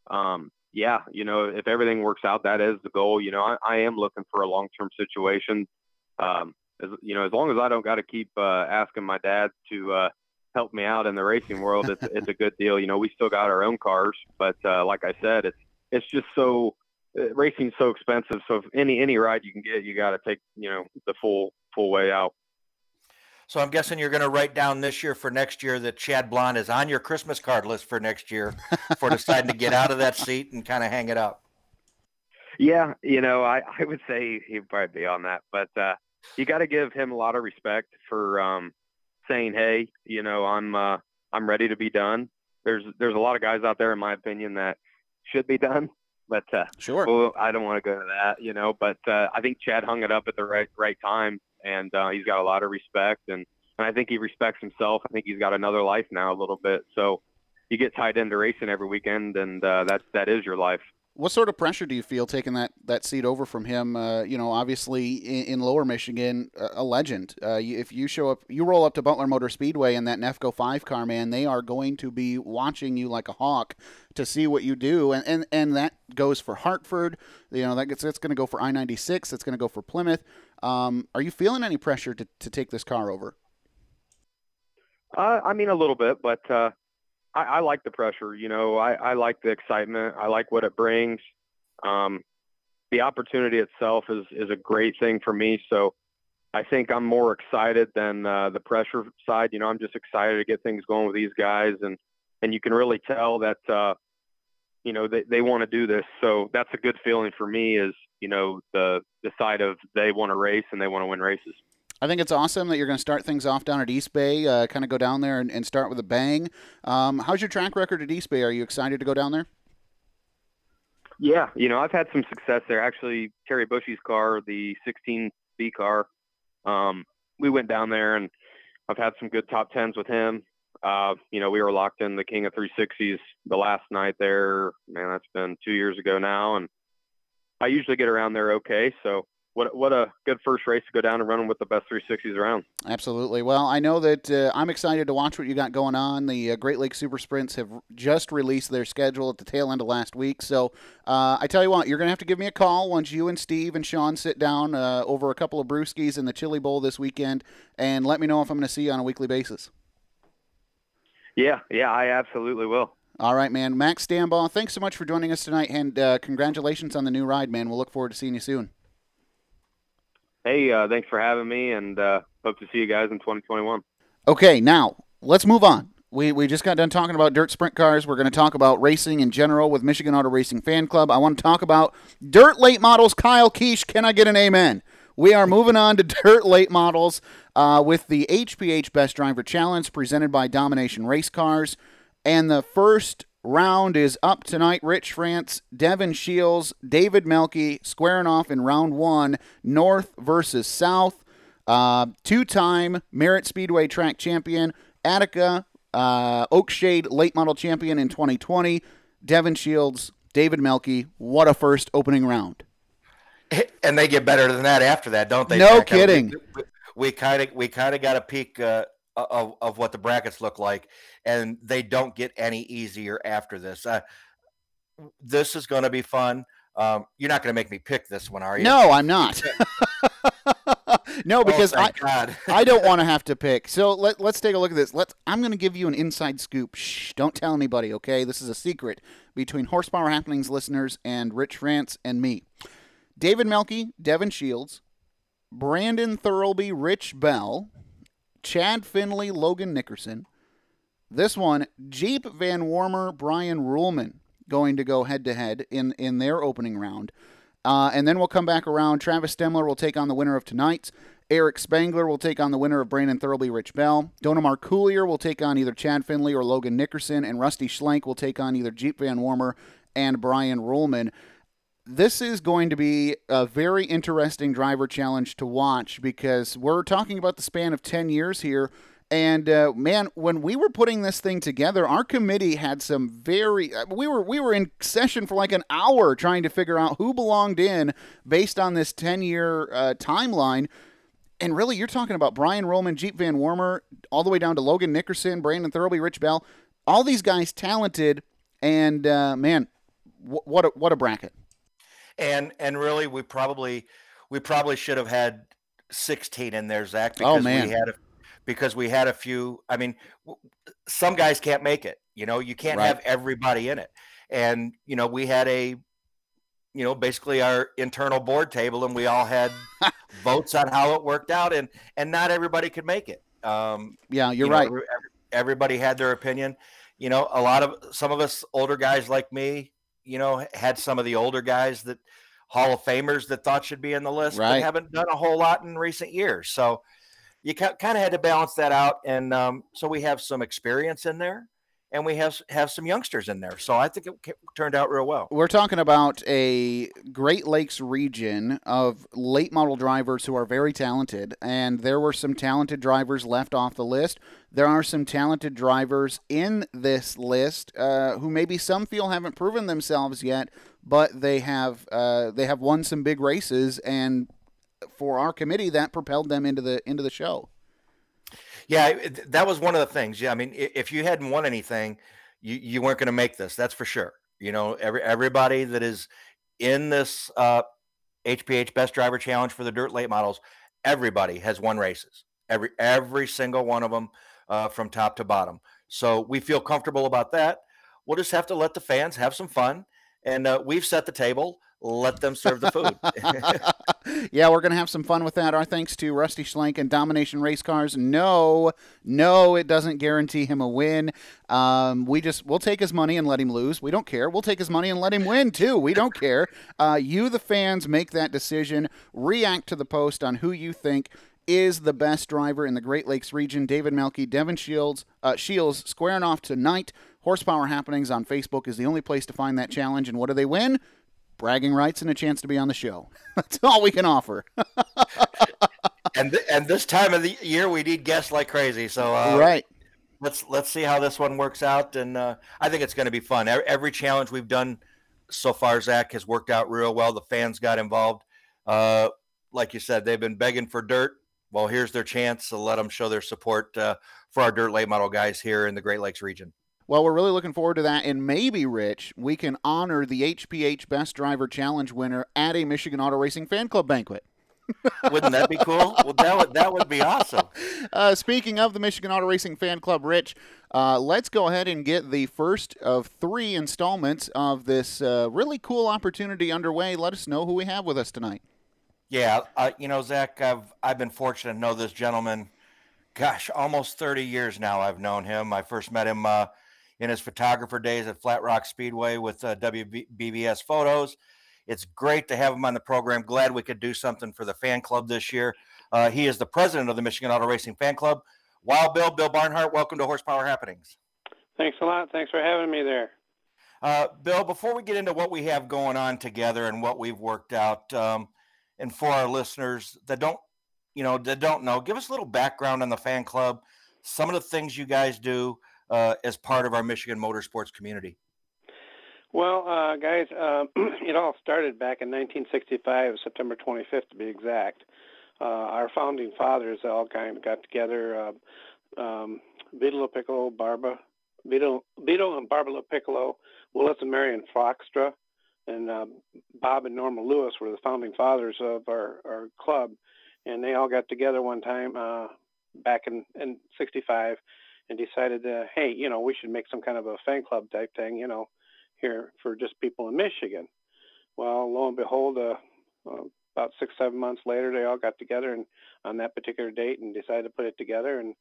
um, yeah, you know, if everything works out, that is the goal. You know, I, I am looking for a long-term situation. Um, as, you know, as long as I don't got to keep uh, asking my dad to uh, help me out in the racing world, it's, it's a good deal. You know, we still got our own cars, but uh, like I said, it's it's just so uh, racing's so expensive. So if any any ride you can get, you got to take you know the full full way out. So I'm guessing you're going to write down this year for next year that Chad Blonde is on your Christmas card list for next year for deciding to get out of that seat and kind of hang it up. Yeah, you know, I, I would say he'd probably be on that, but uh, you got to give him a lot of respect for um, saying, "Hey, you know, I'm uh, I'm ready to be done." There's there's a lot of guys out there, in my opinion, that should be done, but uh, sure, well, I don't want to go to that, you know. But uh, I think Chad hung it up at the right right time and uh, he's got a lot of respect and, and I think he respects himself. I think he's got another life now a little bit. So you get tied into racing every weekend and uh, that that is your life. What sort of pressure do you feel taking that, that seat over from him? Uh, you know, obviously in, in Lower Michigan, a, legend. Uh, if you show up, you roll up to Butler Motor Speedway in that Nefco five car, man, they are going to be watching you like a hawk to see what you do, and and, and that goes for Hartford. You know, that gets that's going to go for I ninety six. It's going to go for Plymouth. Um, are you feeling any pressure to, to take this car over? Uh, I mean, a little bit, but uh, I, I like the pressure. You know, I, I like the excitement. I like what it brings. Um, the opportunity itself is is a great thing for me. So I think I'm more excited than uh, the pressure side. You know, I'm just excited to get things going with these guys and and you can really tell that uh, you know they, they want to do this. So that's a good feeling for me. Is you know the the side of they want to race and they want to win races. I think it's awesome that you're going to start things off down at East Bay. Uh, kind of go down there and, and, start with a bang. Um, how's your track record at East Bay? Are you excited to go down there? Yeah, you know I've had some success there. Actually, Terry Bushy's car, the 16B car, um, we went down there and I've had some good top tens with him. Uh, you know, we were locked in the King of 360s the last night there. Man, that's been two years ago now, and I usually get around there okay. So what what a good first race to go down and run with the best 360s around. Absolutely. Well, I know that uh, I'm excited to watch what you got going on. The uh, Great Lakes Super Sprints have just released their schedule at the tail end of last week. So uh, I tell you what, you're going to have to give me a call once you and Steve and Sean sit down uh, over a couple of brewskis in the Chili Bowl this weekend, and let me know if I'm going to see you on a weekly basis. Yeah, yeah, I absolutely will. All right, man. Max Stambaugh, thanks so much for joining us tonight, and uh, congratulations on the new ride, man. We'll look forward to seeing you soon. Hey, uh, thanks for having me, and uh, hope to see you guys in 2021. Okay, now let's move on. We, we just got done talking about dirt sprint cars. We're going to talk about racing in general with Michigan Auto Racing Fan Club. I want to talk about dirt late models. Kyle Keish, can I get an amen? We are moving on to dirt late models uh, with the HPH Best Driver Challenge presented by Domination Race Cars. And the first round is up tonight. Rich France, Devin Shields, David Melke squaring off in round one, North versus South. Uh, Two time Merritt Speedway track champion, Attica, uh, Oakshade late model champion in 2020, Devin Shields, David Melke. What a first opening round. And they get better than that after that, don't they? No kidding. We kind of we kind of got a peek uh, of, of what the brackets look like, and they don't get any easier after this. Uh, this is going to be fun. Um, you're not going to make me pick this one, are you? No, I'm not. no, oh, because oh, I, I don't want to have to pick. So let, let's take a look at this. Let's. I'm going to give you an inside scoop. Shh, don't tell anybody, okay? This is a secret between Horsepower Happenings listeners and Rich France and me. David Melke, Devin Shields, Brandon Thurlby, Rich Bell, Chad Finley, Logan Nickerson. This one, Jeep Van Wormer, Brian Ruhlman going to go head to head in in their opening round. Uh, and then we'll come back around. Travis Stemler will take on the winner of tonight's. Eric Spangler will take on the winner of Brandon Thurlby, Rich Bell. Donamar Coulier will take on either Chad Finley or Logan Nickerson. And Rusty Schlenk will take on either Jeep Van Wormer and Brian Ruhlman this is going to be a very interesting driver challenge to watch because we're talking about the span of 10 years here. And uh, man, when we were putting this thing together, our committee had some very. Uh, we were we were in session for like an hour trying to figure out who belonged in based on this ten year uh, timeline. And really, you're talking about Brian Ruhlman, Jeep Van Wormer, all the way down to Logan Nickerson, Brandon Thurlby, Rich Bell. All these guys talented, and uh, man, wh- what a, what a bracket! and and really we probably we probably should have had 16 in there zach oh, because oh, man. we had a, because we had a few i mean some guys can't make it you know you can't right. have everybody in it and you know we had a you know basically our internal board table and we all had votes on how it worked out and and not everybody could make it um yeah you're you right know, everybody had their opinion you know a lot of some of us older guys like me you know, had some of the older guys that Hall of Famers that thought should be in the list, right. but haven't done a whole lot in recent years. So you kind of had to balance that out, and um, so we have some experience in there and we have have some youngsters in there. So I think it turned out real well. We're talking about a Great Lakes region of late model drivers who are very talented, and there were some talented drivers left off the list. There are some talented drivers in this list uh, who maybe some feel haven't proven themselves yet, but they have uh, they have won some big races, and for our committee, that propelled them into the into the show. Yeah, that was one of the things. Yeah, I mean, if you hadn't won anything, you, you weren't going to make this. That's for sure. You know, every everybody that is in this uh, HPH Best Driver Challenge for the Dirt Late Models, everybody has won races. Every every single one of them, uh, from top to bottom. So we feel comfortable about that. We'll just have to let the fans have some fun, and uh, we've set the table. Let them serve the food. yeah, we're going to have some fun with that. Our thanks to Rusty Schlenk and Domination Race Cars. No, no, it doesn't guarantee him a win. Um, we just we'll take his money and let him lose. We don't care. We'll take his money and let him win too. We don't care. Uh, you, the fans, make that decision. React to the post on who you think is the best driver in the Great Lakes region. David Melky, Devin Shields, uh, Shields squaring off tonight. Horsepower Happenings on Facebook is the only place to find that challenge. And what do they win? Bragging rights and a chance to be on the show. That's all we can offer. and th- and this time of the year, we need guests like crazy. So uh, right, let's let's see how this one works out, and uh, I think it's going to be fun. Every challenge we've done so far, Zach, has worked out real well. The fans got involved. Uh, like you said, they've been begging for dirt. Well, here's their chance to let them show their support uh, for our dirt late model guys here in the Great Lakes region. Well, we're really looking forward to that. And maybe, Rich, we can honor the HPH Best Driver Challenge winner at a Michigan Auto Racing Fan Club banquet. Wouldn't that be cool? Well, that would that would be awesome. Uh, speaking of the Michigan Auto Racing Fan Club, Rich, uh, let's go ahead and get the first of three installments of this uh, really cool opportunity underway. Let us know who we have with us tonight. Yeah, uh, you know, Zach, I've I've been fortunate to know this gentleman. Gosh, almost thirty years now. I've known him. I first met him uh, in his photographer days at Flat Rock Speedway with uh, WBBS Photos. It's great to have him on the program. Glad we could do something for the fan club this year. Uh, he is the president of the Michigan Auto Racing Fan Club. Wild Bill, Bill Barnhart, welcome to Horsepower Happenings. Thanks a lot. Thanks for having me there. Uh, Bill, before we get into what we have going on together and what we've worked out, um, and for our listeners that don't, you know, that don't know, give us a little background on the fan club, some of the things you guys do, uh, as part of our Michigan motorsports community? Well, uh, guys, uh, it all started back in 1965, September 25th to be exact. Uh, our founding fathers all kind of got together. Um, Vito Piccolo, Barba, Vito, Vito and Barbara Piccolo, Willis and Marion Foxtra, and uh, Bob and Norma Lewis were the founding fathers of our, our club. And they all got together one time uh, back in, in 65 and decided that hey, you know, we should make some kind of a fan club type thing, you know, here for just people in Michigan. Well, lo and behold, uh, uh, about six, seven months later, they all got together and on that particular date and decided to put it together, and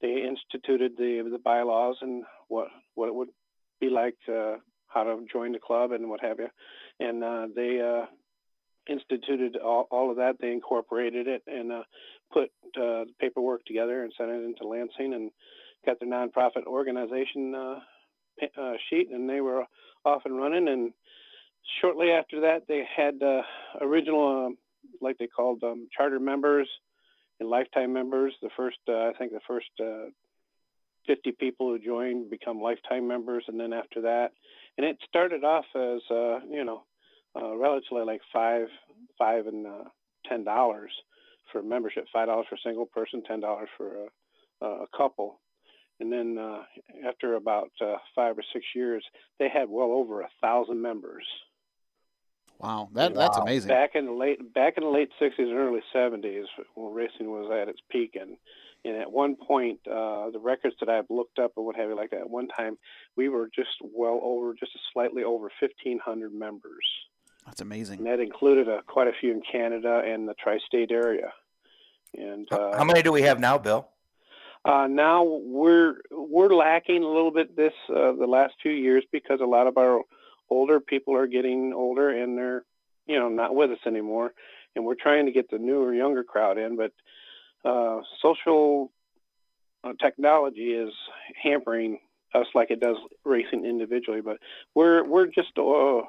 they instituted the the bylaws and what what it would be like to how to join the club and what have you, and uh, they uh, instituted all, all of that. They incorporated it and uh, put uh, the paperwork together and sent it into Lansing and got their nonprofit organization uh, uh, sheet, and they were off and running. And shortly after that, they had uh, original, um, like they called um, charter members and lifetime members. The first, uh, I think, the first uh, 50 people who joined become lifetime members, and then after that, and it started off as uh, you know, relatively like five, five and ten dollars for membership, five dollars for a single person, ten dollars for a, a couple and then uh, after about uh, five or six years, they had well over a thousand members. Wow, that that's wow. amazing. Back in the late back in the late '60s and early '70s, when racing was at its peak, and and at one point, uh, the records that I've looked up and what have you like that, at one time we were just well over, just slightly over 1,500 members. That's amazing. And that included uh, quite a few in Canada and the tri-state area. And uh, how many do we have now, Bill? Uh, now we're we're lacking a little bit this uh, the last few years because a lot of our older people are getting older and they're you know not with us anymore, and we're trying to get the newer younger crowd in. But uh, social uh, technology is hampering us like it does racing individually. But we're we're just uh,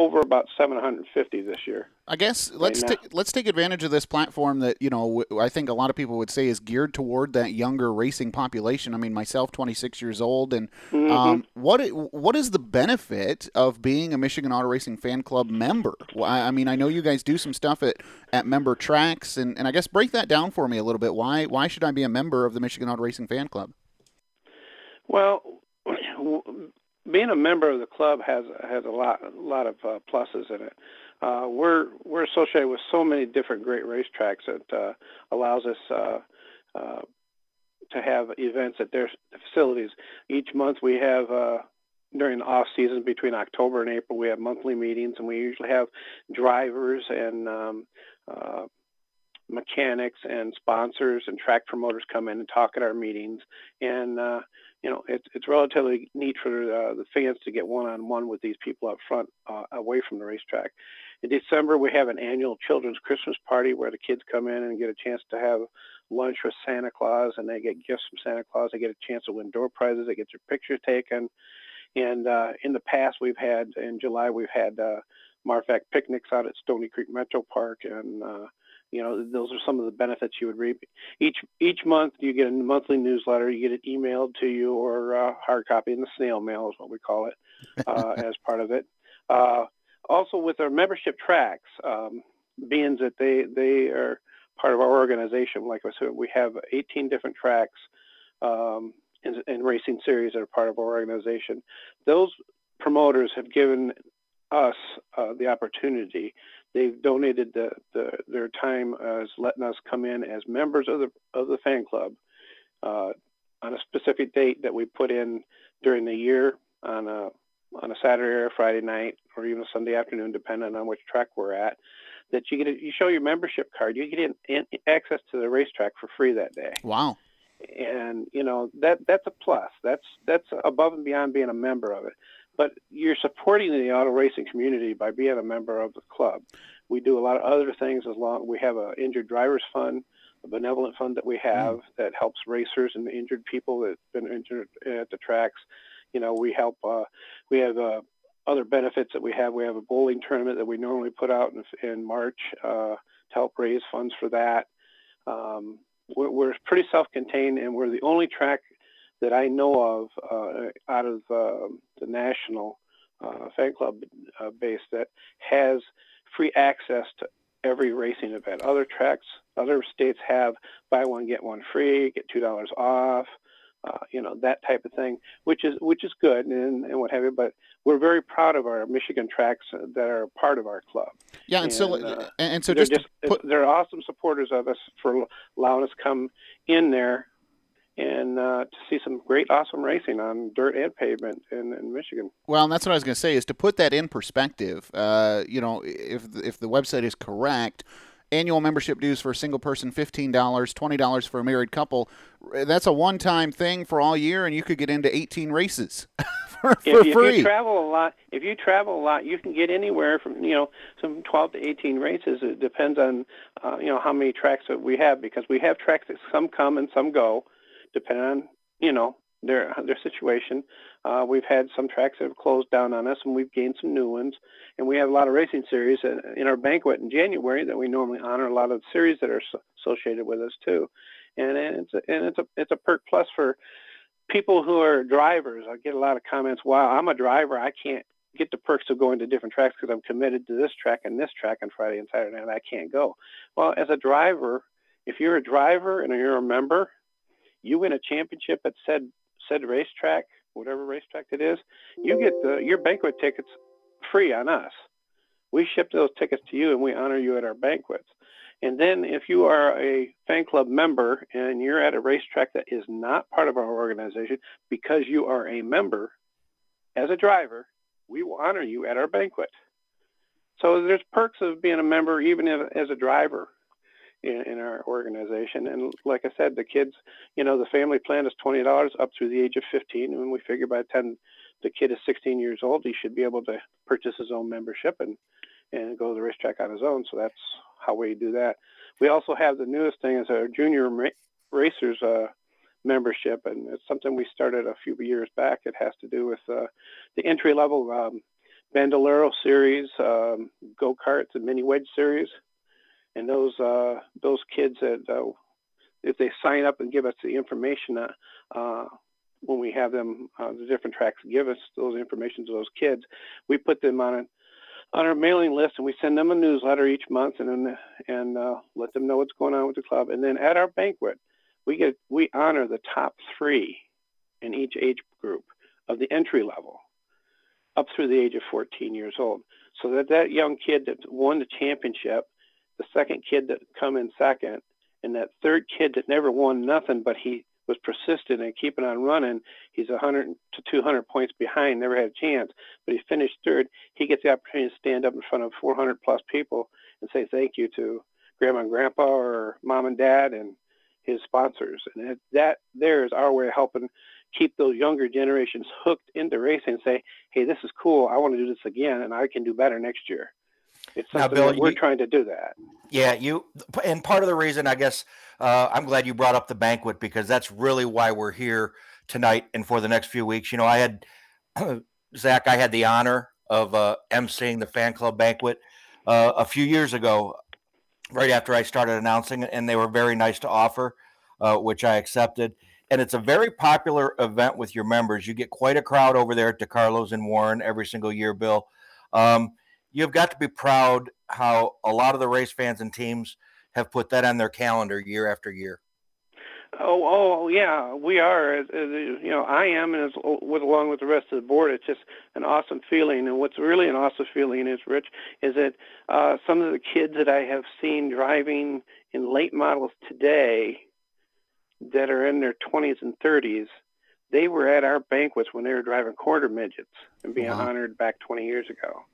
over about 750 this year. I guess let's right take let's take advantage of this platform that you know I think a lot of people would say is geared toward that younger racing population. I mean, myself, 26 years old, and mm-hmm. um, what what is the benefit of being a Michigan Auto Racing Fan Club member? I, mean, I know you guys do some stuff at, at member tracks, and, and I guess break that down for me a little bit. Why why should I be a member of the Michigan Auto Racing Fan Club? Well, being a member of the club has has a lot a lot of uh, pluses in it. Uh, we're we're associated with so many different great racetracks that uh, allows us uh, uh, to have events at their facilities. Each month we have uh, during the off season between October and April, we have monthly meetings, and we usually have drivers and um, mechanics and sponsors and track promoters come in and talk at our meetings. And you know, it's it's relatively neat for uh, the fans to get one-on-one with these people up front, uh, away from the racetrack. In December, we have an annual children's Christmas party where the kids come in and get a chance to have lunch with Santa Claus, and they get gifts from Santa Claus. They get a chance to win door prizes. They get their pictures taken. And uh, in the past, we've had in July we've had uh, Marfac picnics out at Stony Creek Metro Park, and uh, you know those are some of the benefits you would reap. Each each month you get a monthly newsletter. You get it emailed to you or uh, hard copy in the snail mail is what we call it uh, as part of it. Uh, also with our membership tracks, um, being that they they are part of our organization. Like I said, we have 18 different tracks um, and, and racing series that are part of our organization. Those promoters have given us uh, the opportunity. They've donated the, the, their time as letting us come in as members of the of the fan club uh, on a specific date that we put in during the year on a on a Saturday or a Friday night or even a Sunday afternoon, depending on which track we're at. That you get a, you show your membership card, you get in, in, access to the racetrack for free that day. Wow and you know that that's a plus. That's that's above and beyond being a member of it. But you're supporting the auto racing community by being a member of the club. We do a lot of other things as long we have a injured drivers fund, a benevolent fund that we have mm. that helps racers and injured people that've been injured at the tracks. You know, we help. Uh, we have uh, other benefits that we have. We have a bowling tournament that we normally put out in, in March uh, to help raise funds for that. Um, we're, we're pretty self-contained, and we're the only track that I know of uh, out of uh, the national uh, fan club uh, base that has free access to every racing event. Other tracks, other states have buy one get one free, get two dollars off uh, you know that type of thing, which is which is good and, and what have you. But we're very proud of our Michigan tracks that are part of our club. Yeah, and, and so uh, and so just, just put... they're awesome supporters of us for allowing us to come in there and uh, to see some great, awesome racing on dirt and pavement in, in Michigan. Well, and that's what I was going to say is to put that in perspective. Uh, you know, if if the website is correct annual membership dues for a single person $15 $20 for a married couple that's a one-time thing for all year and you could get into 18 races for, if, for if free you travel a lot if you travel a lot you can get anywhere from you know some 12 to 18 races it depends on uh, you know how many tracks that we have because we have tracks that some come and some go depending on you know their their situation. Uh, we've had some tracks that have closed down on us, and we've gained some new ones. And we have a lot of racing series in our banquet in January that we normally honor a lot of series that are associated with us too. And it's a, and it's a it's a perk plus for people who are drivers. I get a lot of comments. Wow, I'm a driver. I can't get the perks of going to different tracks because I'm committed to this track and this track on Friday and Saturday, and I can't go. Well, as a driver, if you're a driver and you're a member, you win a championship at said said racetrack, whatever racetrack it is, you get the, your banquet tickets free on us. We ship those tickets to you and we honor you at our banquets. And then if you are a fan club member and you're at a racetrack that is not part of our organization because you are a member as a driver, we will honor you at our banquet. So there's perks of being a member even as a driver in, in our organization. And like I said, the kids, you know, the family plan is twenty dollars up through the age of fifteen, and we figure by the time the kid is sixteen years old, he should be able to purchase his own membership and and go to the racetrack on his own. So that's how we do that. We also have the newest thing is our junior racers uh, membership, and it's something we started a few years back. It has to do with uh, the entry level um, Bandolero series, um, go karts, and mini wedge series and those uh, those kids that uh, if they sign up and give us the information uh, uh, when we have them uh, the different tracks give us those information to those kids, we put them on a on our mailing list and we send them a newsletter each month and and uh, let them know what's going on with the club. And then at our banquet, we get we honor the top three in each age group of the entry level up through the age of 14 years old, so that that young kid that won the championship the second kid that come in second, and that third kid that never won nothing, but he was persistent and keeping on running. He's 100 to 200 points behind, never had a chance, but he finished third. He gets the opportunity to stand up in front of 400 plus people and say thank you to grandma and grandpa or mom and dad and his sponsors. And that there is our way of helping keep those younger generations hooked into racing and say, hey, this is cool. I want to do this again and I can do better next year. It's something now, Bill, we're you, trying to do that. Yeah, you and part of the reason I guess uh, I'm glad you brought up the banquet because that's really why we're here tonight and for the next few weeks. You know, I had Zach, I had the honor of uh, emceeing the fan club banquet uh, a few years ago, right after I started announcing it, and they were very nice to offer, uh, which I accepted. And it's a very popular event with your members. You get quite a crowd over there at DeCarlo's and Warren every single year, Bill. Um, you've got to be proud how a lot of the race fans and teams have put that on their calendar year after year. Oh, oh, yeah, we are. You know, I am, and with along with the rest of the board, it's just an awesome feeling. And what's really an awesome feeling is, Rich, is that uh, some of the kids that I have seen driving in late models today, that are in their 20s and 30s, they were at our banquets when they were driving quarter midgets and being wow. honored back 20 years ago.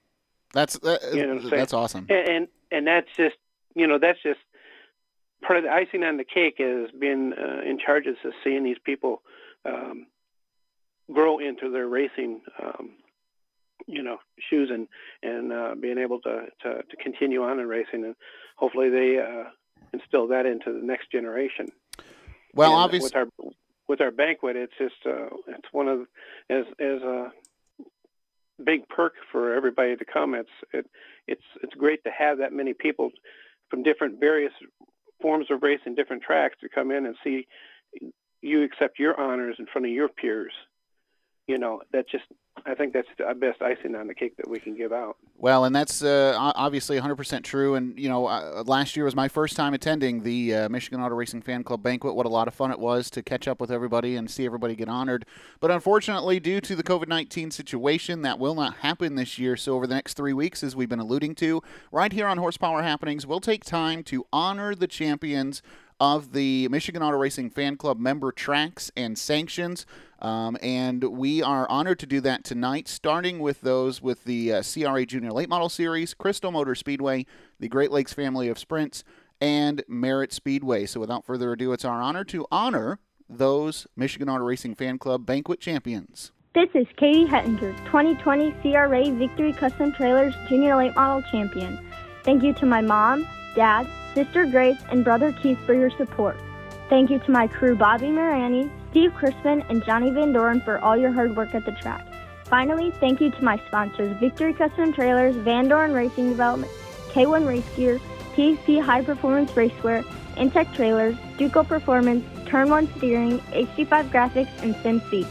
That's that, you know that's awesome. And, and and that's just you know that's just part of the icing on the cake is being uh, in charge of seeing these people um, grow into their racing um, you know shoes and and uh, being able to, to to continue on in racing and hopefully they uh, instill that into the next generation. Well, and obviously, with our with our banquet, it's just uh, it's one of as as a big perk for everybody to come. It's it, it's it's great to have that many people from different various forms of race and different tracks to come in and see you accept your honors in front of your peers. You know, that's just I think that's the best icing on the cake that we can give out. Well, and that's uh, obviously 100% true. And, you know, uh, last year was my first time attending the uh, Michigan Auto Racing Fan Club banquet. What a lot of fun it was to catch up with everybody and see everybody get honored. But unfortunately, due to the COVID 19 situation, that will not happen this year. So, over the next three weeks, as we've been alluding to, right here on Horsepower Happenings, we'll take time to honor the champions of the Michigan Auto Racing Fan Club member tracks and sanctions. Um, and we are honored to do that tonight, starting with those with the uh, CRA Junior Late Model Series, Crystal Motor Speedway, the Great Lakes family of sprints, and Merritt Speedway. So without further ado, it's our honor to honor those Michigan Auto Racing Fan Club banquet champions. This is Katie Hettinger, 2020 CRA Victory Custom Trailers Junior Late Model Champion. Thank you to my mom, dad, sister Grace, and brother Keith for your support. Thank you to my crew Bobby Marani, Steve Crispin, and Johnny Van Doren for all your hard work at the track. Finally, thank you to my sponsors Victory Custom Trailers, Van Doren Racing Development, K1 Race Gear, PXP High Performance Racewear, Intech Trailers, Duco Performance, Turn 1 Steering, HD5 Graphics, and Sim Seats.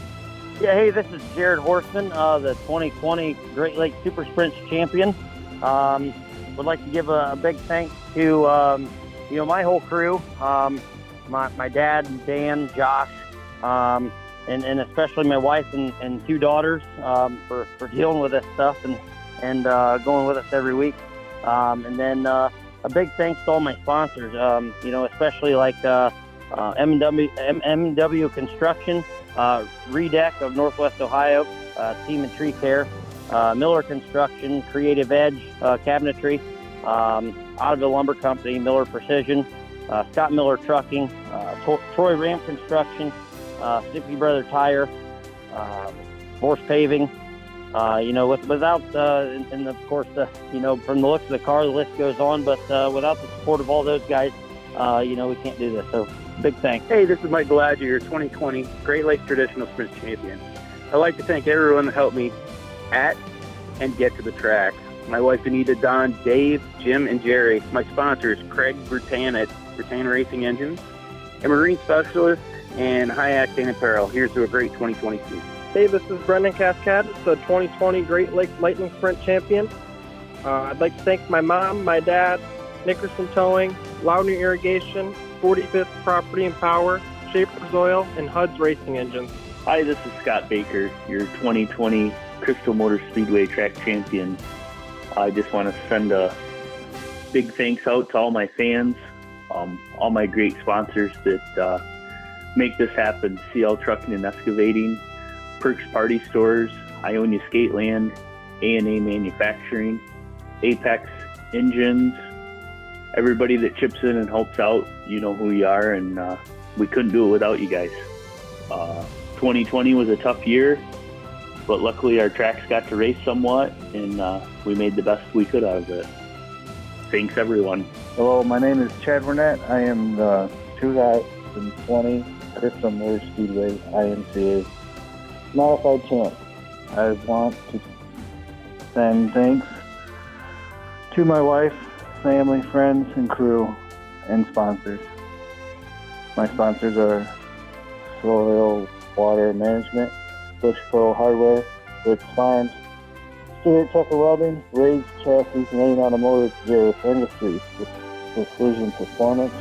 Yeah, hey, this is Jared Horstman, uh, the 2020 Great Lakes Super Sprints champion. Um, would like to give a, a big thanks to um, you know my whole crew. Um, my, my dad, Dan, Josh, um, and, and especially my wife and, and two daughters um, for, for dealing with this stuff and, and uh, going with us every week. Um, and then uh, a big thanks to all my sponsors, um, you know, especially like uh, uh, M&W, Construction, uh, Redeck of Northwest Ohio, uh, Team and Tree Care, uh, Miller Construction, Creative Edge uh, Cabinetry, um, Ottoville Lumber Company, Miller Precision, uh, Scott Miller Trucking, uh, Troy Ram Construction, uh, Brother Tire, uh, Force Paving. Uh, you know, with, without, uh, and, and, of course, uh, you know, from the looks of the car, the list goes on, but uh, without the support of all those guys, uh, you know, we can't do this. So, big thanks. Hey, this is Mike Bellagio, your 2020 Great Lakes Traditional Sprint Champion. I'd like to thank everyone that helped me at and get to the track. My wife Anita, Don, Dave, Jim, and Jerry. My sponsors, Craig Bertan at Bertan Racing Engines, a marine specialist, and High Octane Apparel. Here's to a great 2022. Hey, this is Brendan Cascade, the 2020 Great Lakes Lightning Sprint champion. Uh, I'd like to thank my mom, my dad, Nickerson Towing, Loudon Irrigation, 45th Property and Power, Shapers Oil, and HUD's Racing Engines. Hi, this is Scott Baker, your 2020 Crystal Motor Speedway track champion. I just want to send a big thanks out to all my fans, um, all my great sponsors that uh, make this happen. CL Trucking and Excavating, Perks Party Stores, Ionia Skateland, A&A Manufacturing, Apex Engines, everybody that chips in and helps out, you know who you are, and uh, we couldn't do it without you guys. Uh, 2020 was a tough year, but luckily our tracks got to race somewhat, and uh, we made the best we could out of it. Thanks, everyone. Hello, my name is Chad Burnett. I am the 2020 Crystal Motor Speedway IMCA modified champ. I want to send thanks to my wife, family, friends, and crew, and sponsors. My sponsors are Soil Water Management, Bush Pro Hardware, Rich Farms, Stewart Tucker Welding, Rage Chassis, Main Automotive, Jarvis Industries, Precision Performance,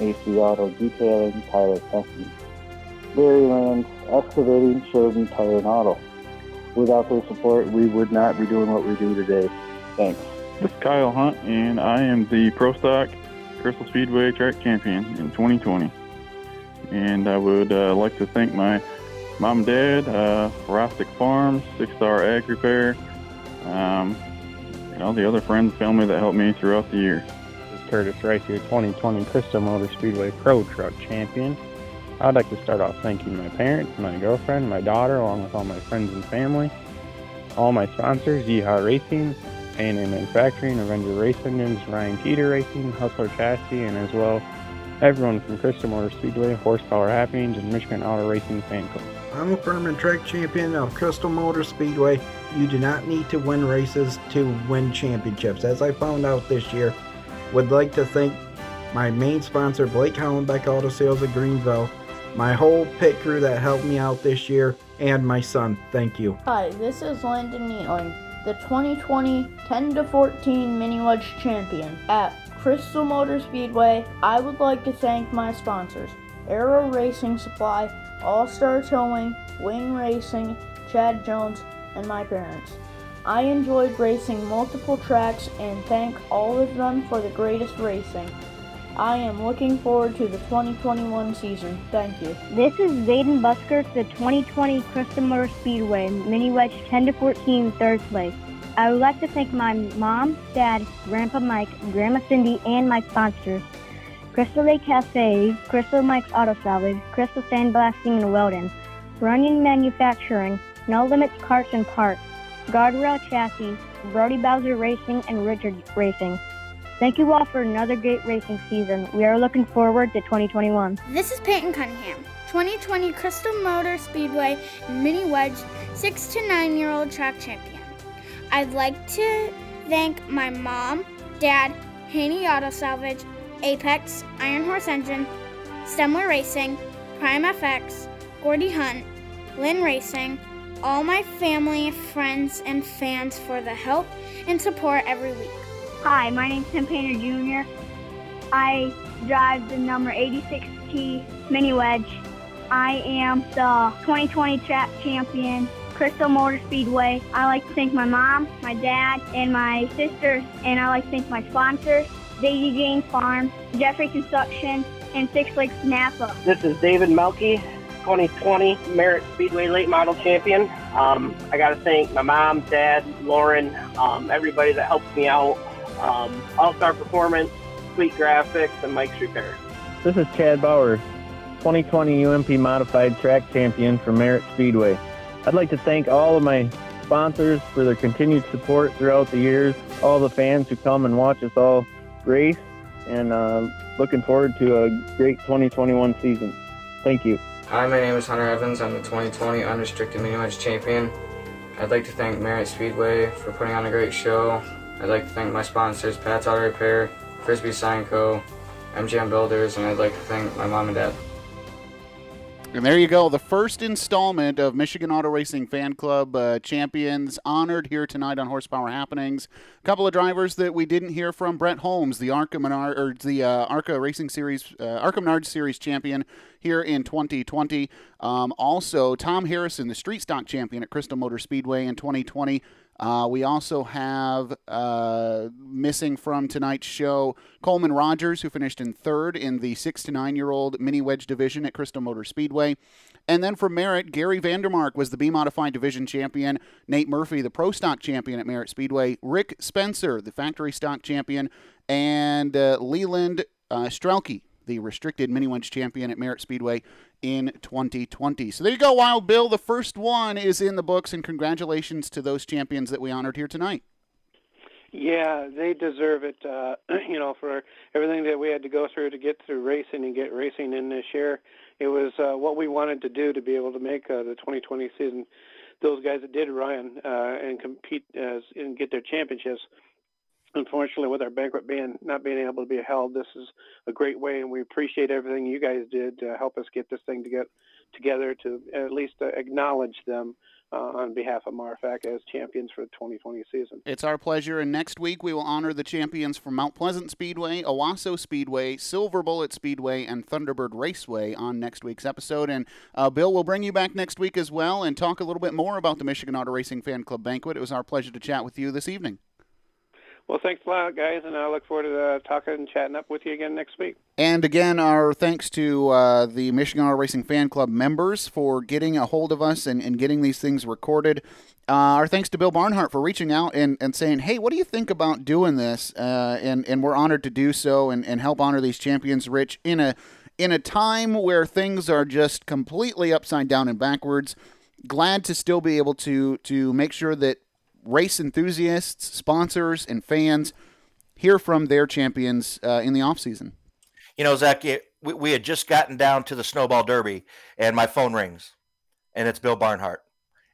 AC Auto Detailing, Tyler Testing, Berrylands, Excavating, Sheridan Tire and Auto. Without their support, we would not be doing what we do today. Thanks. This is Kyle Hunt, and I am the Pro Stock Crystal Speedway Track Champion in 2020. And I would uh, like to thank my mom and dad, uh, Farms, Six Star Ag Repair, um, and all the other friends and family that helped me throughout the year. This is Curtis Rice, your 2020 Crystal Motor Speedway Pro Truck Champion. I'd like to start off thanking my parents, my girlfriend, my daughter, along with all my friends and family, all my sponsors, Yeehaw Racing, A&M Manufacturing, Avenger Race Engines, Ryan Teeter Racing, Hustler Chassis, and as well everyone from Crystal Motor Speedway, Horsepower Happenings, and Michigan Auto Racing Fan Club. I'm a permanent track champion of Crystal Motor Speedway. You do not need to win races to win championships. As I found out this year, would like to thank my main sponsor, Blake Hollenbeck Auto Sales of Greenville, my whole pit crew that helped me out this year, and my son. Thank you. Hi, this is Landon Nealing, the 2020 10 to 14 Mini Wedge champion at Crystal Motor Speedway. I would like to thank my sponsors Aero Racing Supply, All Star Towing, Wing Racing, Chad Jones, and my parents. I enjoyed racing multiple tracks and thank all of them for the greatest racing. I am looking forward to the 2021 season. Thank you. This is Zayden Busker, the 2020 Crystal Motor Speedway Mini Wedge 10 to 14 third place. I would like to thank my mom, dad, Grandpa Mike, Grandma Cindy, and my sponsors. Crystal Lake Cafe, Crystal Mike's Auto Salvage, Crystal Sandblasting and Welding, Runyon Manufacturing, No Limits Carts and Parts, Guardrail Chassis, Brody Bowser Racing, and Richard Racing. Thank you all for another great racing season. We are looking forward to 2021. This is Peyton Cunningham, 2020 Crystal Motor Speedway Mini Wedge 6 to 9 year old track champion. I'd like to thank my mom, dad, Haney Auto Salvage, Apex, Iron Horse Engine, Stemler Racing, Prime FX, Gordy Hunt, Lynn Racing, all my family, friends, and fans for the help and support every week. Hi, my name's Tim Painter Jr. I drive the number 86T Mini Wedge. I am the 2020 track champion, Crystal Motor Speedway. I like to thank my mom, my dad, and my sisters, and I like to thank my sponsors, Daisy Jane Farm, Jeffrey Construction, and Six Lakes Napa. This is David Melky, 2020 Merritt Speedway Late Model Champion. Um, I got to thank my mom, dad, Lauren, um, everybody that helped me out. Um, All Star Performance, Sweet Graphics, and Mike's Repair. This is Chad Bauer, 2020 UMP Modified Track Champion for Merritt Speedway. I'd like to thank all of my sponsors for their continued support throughout the years, all the fans who come and watch us all race, and uh, looking forward to a great 2021 season. Thank you. Hi, my name is Hunter Evans. I'm the 2020 Unrestricted Mini Wedge Champion. I'd like to thank Merritt Speedway for putting on a great show. I'd like to thank my sponsors, Pat's Auto Repair, Frisbee Sign Co., MGM Builders, and I'd like to thank my mom and dad. And there you go, the first installment of Michigan Auto Racing Fan Club uh, champions honored here tonight on Horsepower Happenings. A couple of drivers that we didn't hear from: Bret Holmes, the ARCA Menard, or the uh, ARCA Racing Series, uh, ARCA Menard Series champion here in 2020. Um, also, Tom Harrison, the Street Stock champion at Crystal Motor Speedway in 2020. Uh, we also have uh, missing from tonight's show Coleman Rogers, who finished in third in the six to nine year old mini wedge division at Crystal Motor Speedway. And then for Merritt, Gary Vandermark was the B Modified Division champion. Nate Murphy, the Pro Stock champion at Merritt Speedway. Rick Spencer, the Factory Stock champion. And uh, Leland uh, Strelke, the Restricted Mini Wedge champion at Merritt Speedway in 2020. So there you go, Wild Bill. The first one is in the books, and congratulations to those champions that we honored here tonight. Yeah, they deserve it. Uh, you know, for everything that we had to go through to get through racing and get racing in this year. It was uh, what we wanted to do to be able to make uh, the 2020 season. Those guys that did run uh, and compete and get their championships unfortunately, with our banquet being not being able to be held, this is a great way, and we appreciate everything you guys did to help us get this thing to get together to at least acknowledge them. Uh, on behalf of Marfac as champions for the 2020 season. It's our pleasure, and next week we will honor the champions from Mount Pleasant Speedway, Owosso Speedway, Silver Bullet Speedway, and Thunderbird Raceway on next week's episode. And uh, Bill will bring you back next week as well and talk a little bit more about the Michigan Auto Racing Fan Club banquet. It was our pleasure to chat with you this evening. Well, thanks a lot, guys, and I look forward to uh, talking and chatting up with you again next week. And again, our thanks to uh, the Michigan Auto Racing Fan Club members for getting a hold of us and, and getting these things recorded. Uh, our thanks to Bill Barnhart for reaching out and, and saying, hey, what do you think about doing this? Uh, and, and we're honored to do so and, and help honor these champions, Rich, in a, in a time where things are just completely upside down and backwards. Glad to still be able to to make sure that race enthusiasts, sponsors, and fans hear from their champions uh, in the off season. You know, Zach, it, we, we had just gotten down to the Snowball Derby, and my phone rings, and it's Bill Barnhart.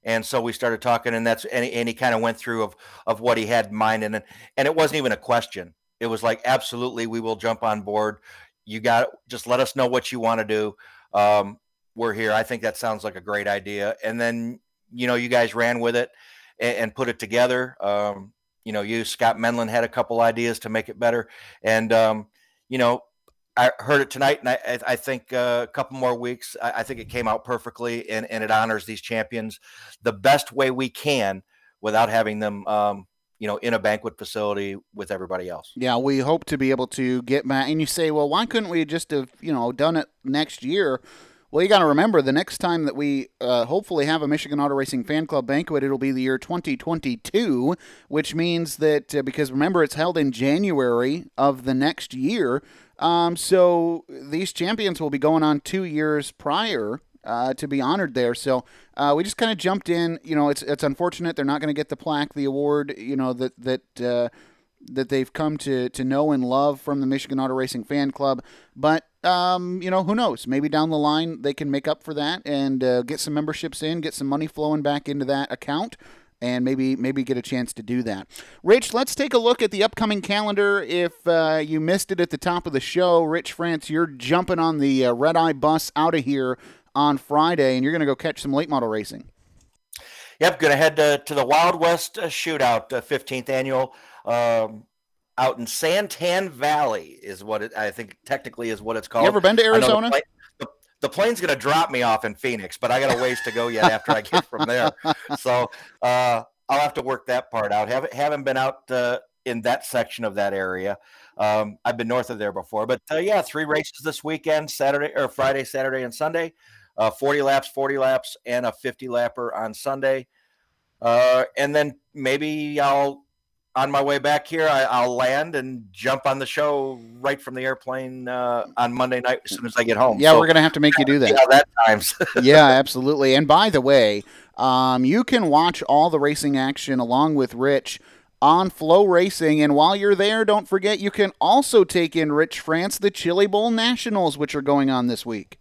And so we started talking, and that's and he, and he kind of went through of of what he had in mind, and and it wasn't even a question. It was like, absolutely, we will jump on board. You got just let us know what you want to do. Um, we're here. I think that sounds like a great idea. And then you know, you guys ran with it and, and put it together. Um, you know, you Scott Medlin had a couple ideas to make it better, and um, you know, I heard it tonight, and I, I think uh, a couple more weeks. I, I, think it came out perfectly, and, and it honors these champions the best way we can without having them, um, you know, in a banquet facility with everybody else. Yeah, we hope to be able to get back. And you say, well, why couldn't we just have, you know, done it next year? Well, you got to remember the next time that we uh, hopefully have a Michigan Auto Racing Fan Club banquet, it'll be the year 2022, which means that uh, because remember it's held in January of the next year. Um, so these champions will be going on two years prior uh, to be honored there. So uh, we just kind of jumped in. You know, it's it's unfortunate they're not going to get the plaque, the award. You know that that uh, that they've come to to know and love from the Michigan Auto Racing Fan Club. But um, you know, who knows? Maybe down the line they can make up for that and uh, get some memberships in, get some money flowing back into that account, and maybe maybe get a chance to do that. Rich, let's take a look at the upcoming calendar. If uh, you missed it at the top of the show, Rich France, you're jumping on the uh, red eye bus out of here on Friday, and you're going to go catch some late model racing. Yep, going to head to, the Wild West uh, Shootout, 15th uh, annual. Um, out in San Tan Valley is what it, I think technically is what it's called. You ever been to Arizona? The, plane, the, the, plane's going to drop me off in Phoenix, but I got a ways to go yet after I get from there. So uh, I'll have to work that part out. Haven't haven't been out uh, in that section of that area. Um, I've been north of there before, but uh, yeah, three races this weekend: Saturday or Friday, Saturday, and Sunday. Uh, 40 laps, 40 laps, and a 50 lapper on Sunday. Uh, and then maybe I'll on my way back here, I, will land and jump on the show right from the airplane uh, on Monday night as soon as I get home. Yeah, so, we're gonna have to make you do that. Yeah, that times. yeah, absolutely. And by the way, um, you can watch all the racing action along with Rich on FloRacing. And while you're there, don't forget you can also take in Rich France the Chili Bowl Nationals, which are going on this week.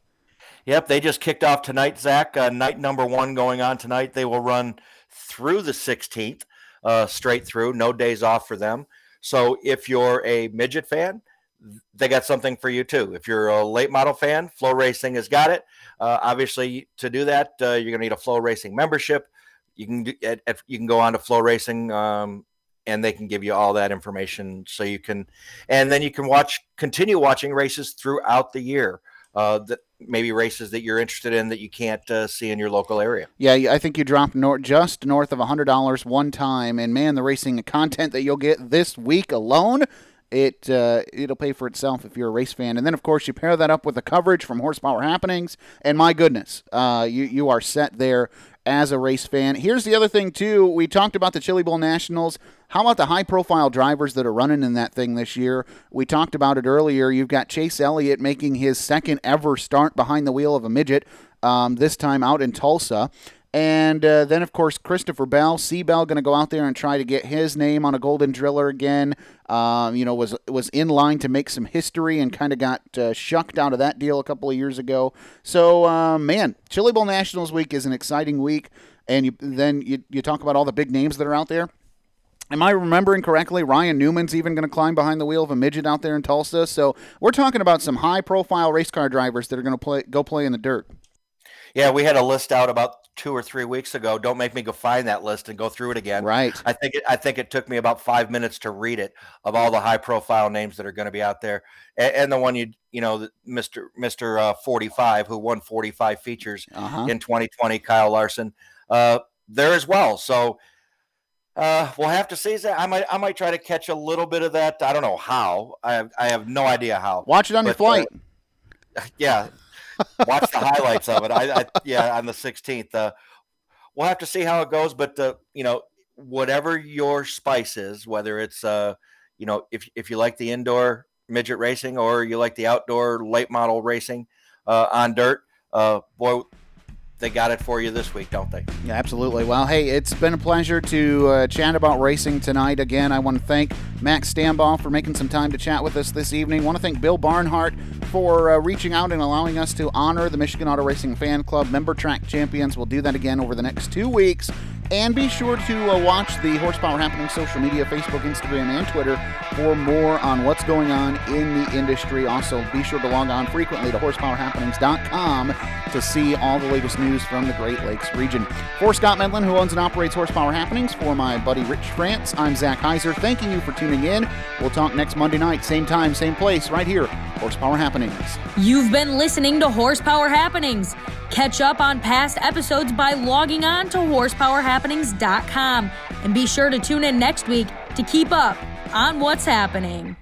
Yep, they just kicked off tonight, Zach. Uh, night number one going on tonight. They will run through the 16th uh, straight through, no days off for them. So if you're a midget fan, they got something for you too. If you're a late model fan, FloRacing has got it. Uh, obviously, to do that, uh, you're to need a FloRacing membership. You can do, at, at, you can go on to FloRacing, um, and they can give you all that information, so you can, and then you can watch, continue watching races throughout the year. uh, maybe races that you're interested in that you can't uh, see in your local area. Yeah, I think you dropped nor- just north of $100 one time. And man, the racing content that you'll get this week alone it uh, it'll pay for itself if you're a race fan. And then of course you pair that up with the coverage from Horsepower Happenings, and my goodness, uh, you you are set there as a race fan. Here's the other thing too. We talked about the Chili Bowl Nationals. How about the high profile drivers that are running in that thing this year? We talked about it earlier. You've got Chase Elliott making his second ever start behind the wheel of a midget. Um, this time out in Tulsa. And uh, then, of course, Christopher Bell, C Bell, going to go out there and try to get his name on a Golden Driller again. Um, you know, was was in line to make some history and kind of got uh, shucked out of that deal a couple of years ago. So, uh, man, Chili Bowl Nationals week is an exciting week. And you, then you, you talk about all the big names that are out there. Am I remembering correctly? Ryan Newman's even going to climb behind the wheel of a midget out there in Tulsa. So we're talking about some high-profile race car drivers that are going to play go play in the dirt. Yeah, we had a list out about two or three weeks ago. Don't make me go find that list and go through it again. Right. I think it, I think it took me about five minutes to read it of all the high profile names that are going to be out there, and, and, the one you you know, Mister Mister uh, Forty Five who won Forty Five features uh-huh. in 2020, Kyle Larson, uh, there as well. So. Uh, we'll have to see that. I might, I might try to catch a little bit of that. I don't know how. I have, I have no idea how. Watch it on but, your flight. Uh, yeah, watch the highlights of it. I, I yeah, on the 16th. Uh, we'll have to see how it goes, but uh, you know, whatever your spice is, whether it's uh, you know, if if you like the indoor midget racing or you like the outdoor late model racing uh, on dirt, uh, boy, they got it for you this week, don't they? Yeah, absolutely. Well, hey, it's been a pleasure to uh, chat about racing tonight. Again, I want to thank Max Stambaugh for making some time to chat with us this evening. I want to thank Bill Barnhart for uh, reaching out and allowing us to honor the Michigan Auto Racing Fan Club member track champions. We'll do that again over the next two weeks. And be sure to uh, watch the Horsepower Happening social media Facebook, Instagram, and Twitter for more on what's going on in the industry. Also, be sure to log on frequently to horsepowerhappenings.com to see all the latest news from the Great Lakes region. For Scott Medlin, who owns and operates Horsepower Happenings, for my buddy Rich France, I'm Zach Heiser. Thanking you for tuning in. We'll talk next Monday night, same time, same place, right here, Horsepower Happenings. You've been listening to Horsepower Happenings. Catch up on past episodes by logging on to horsepowerhappenings.com and be sure to tune in next week to keep up on what's happening.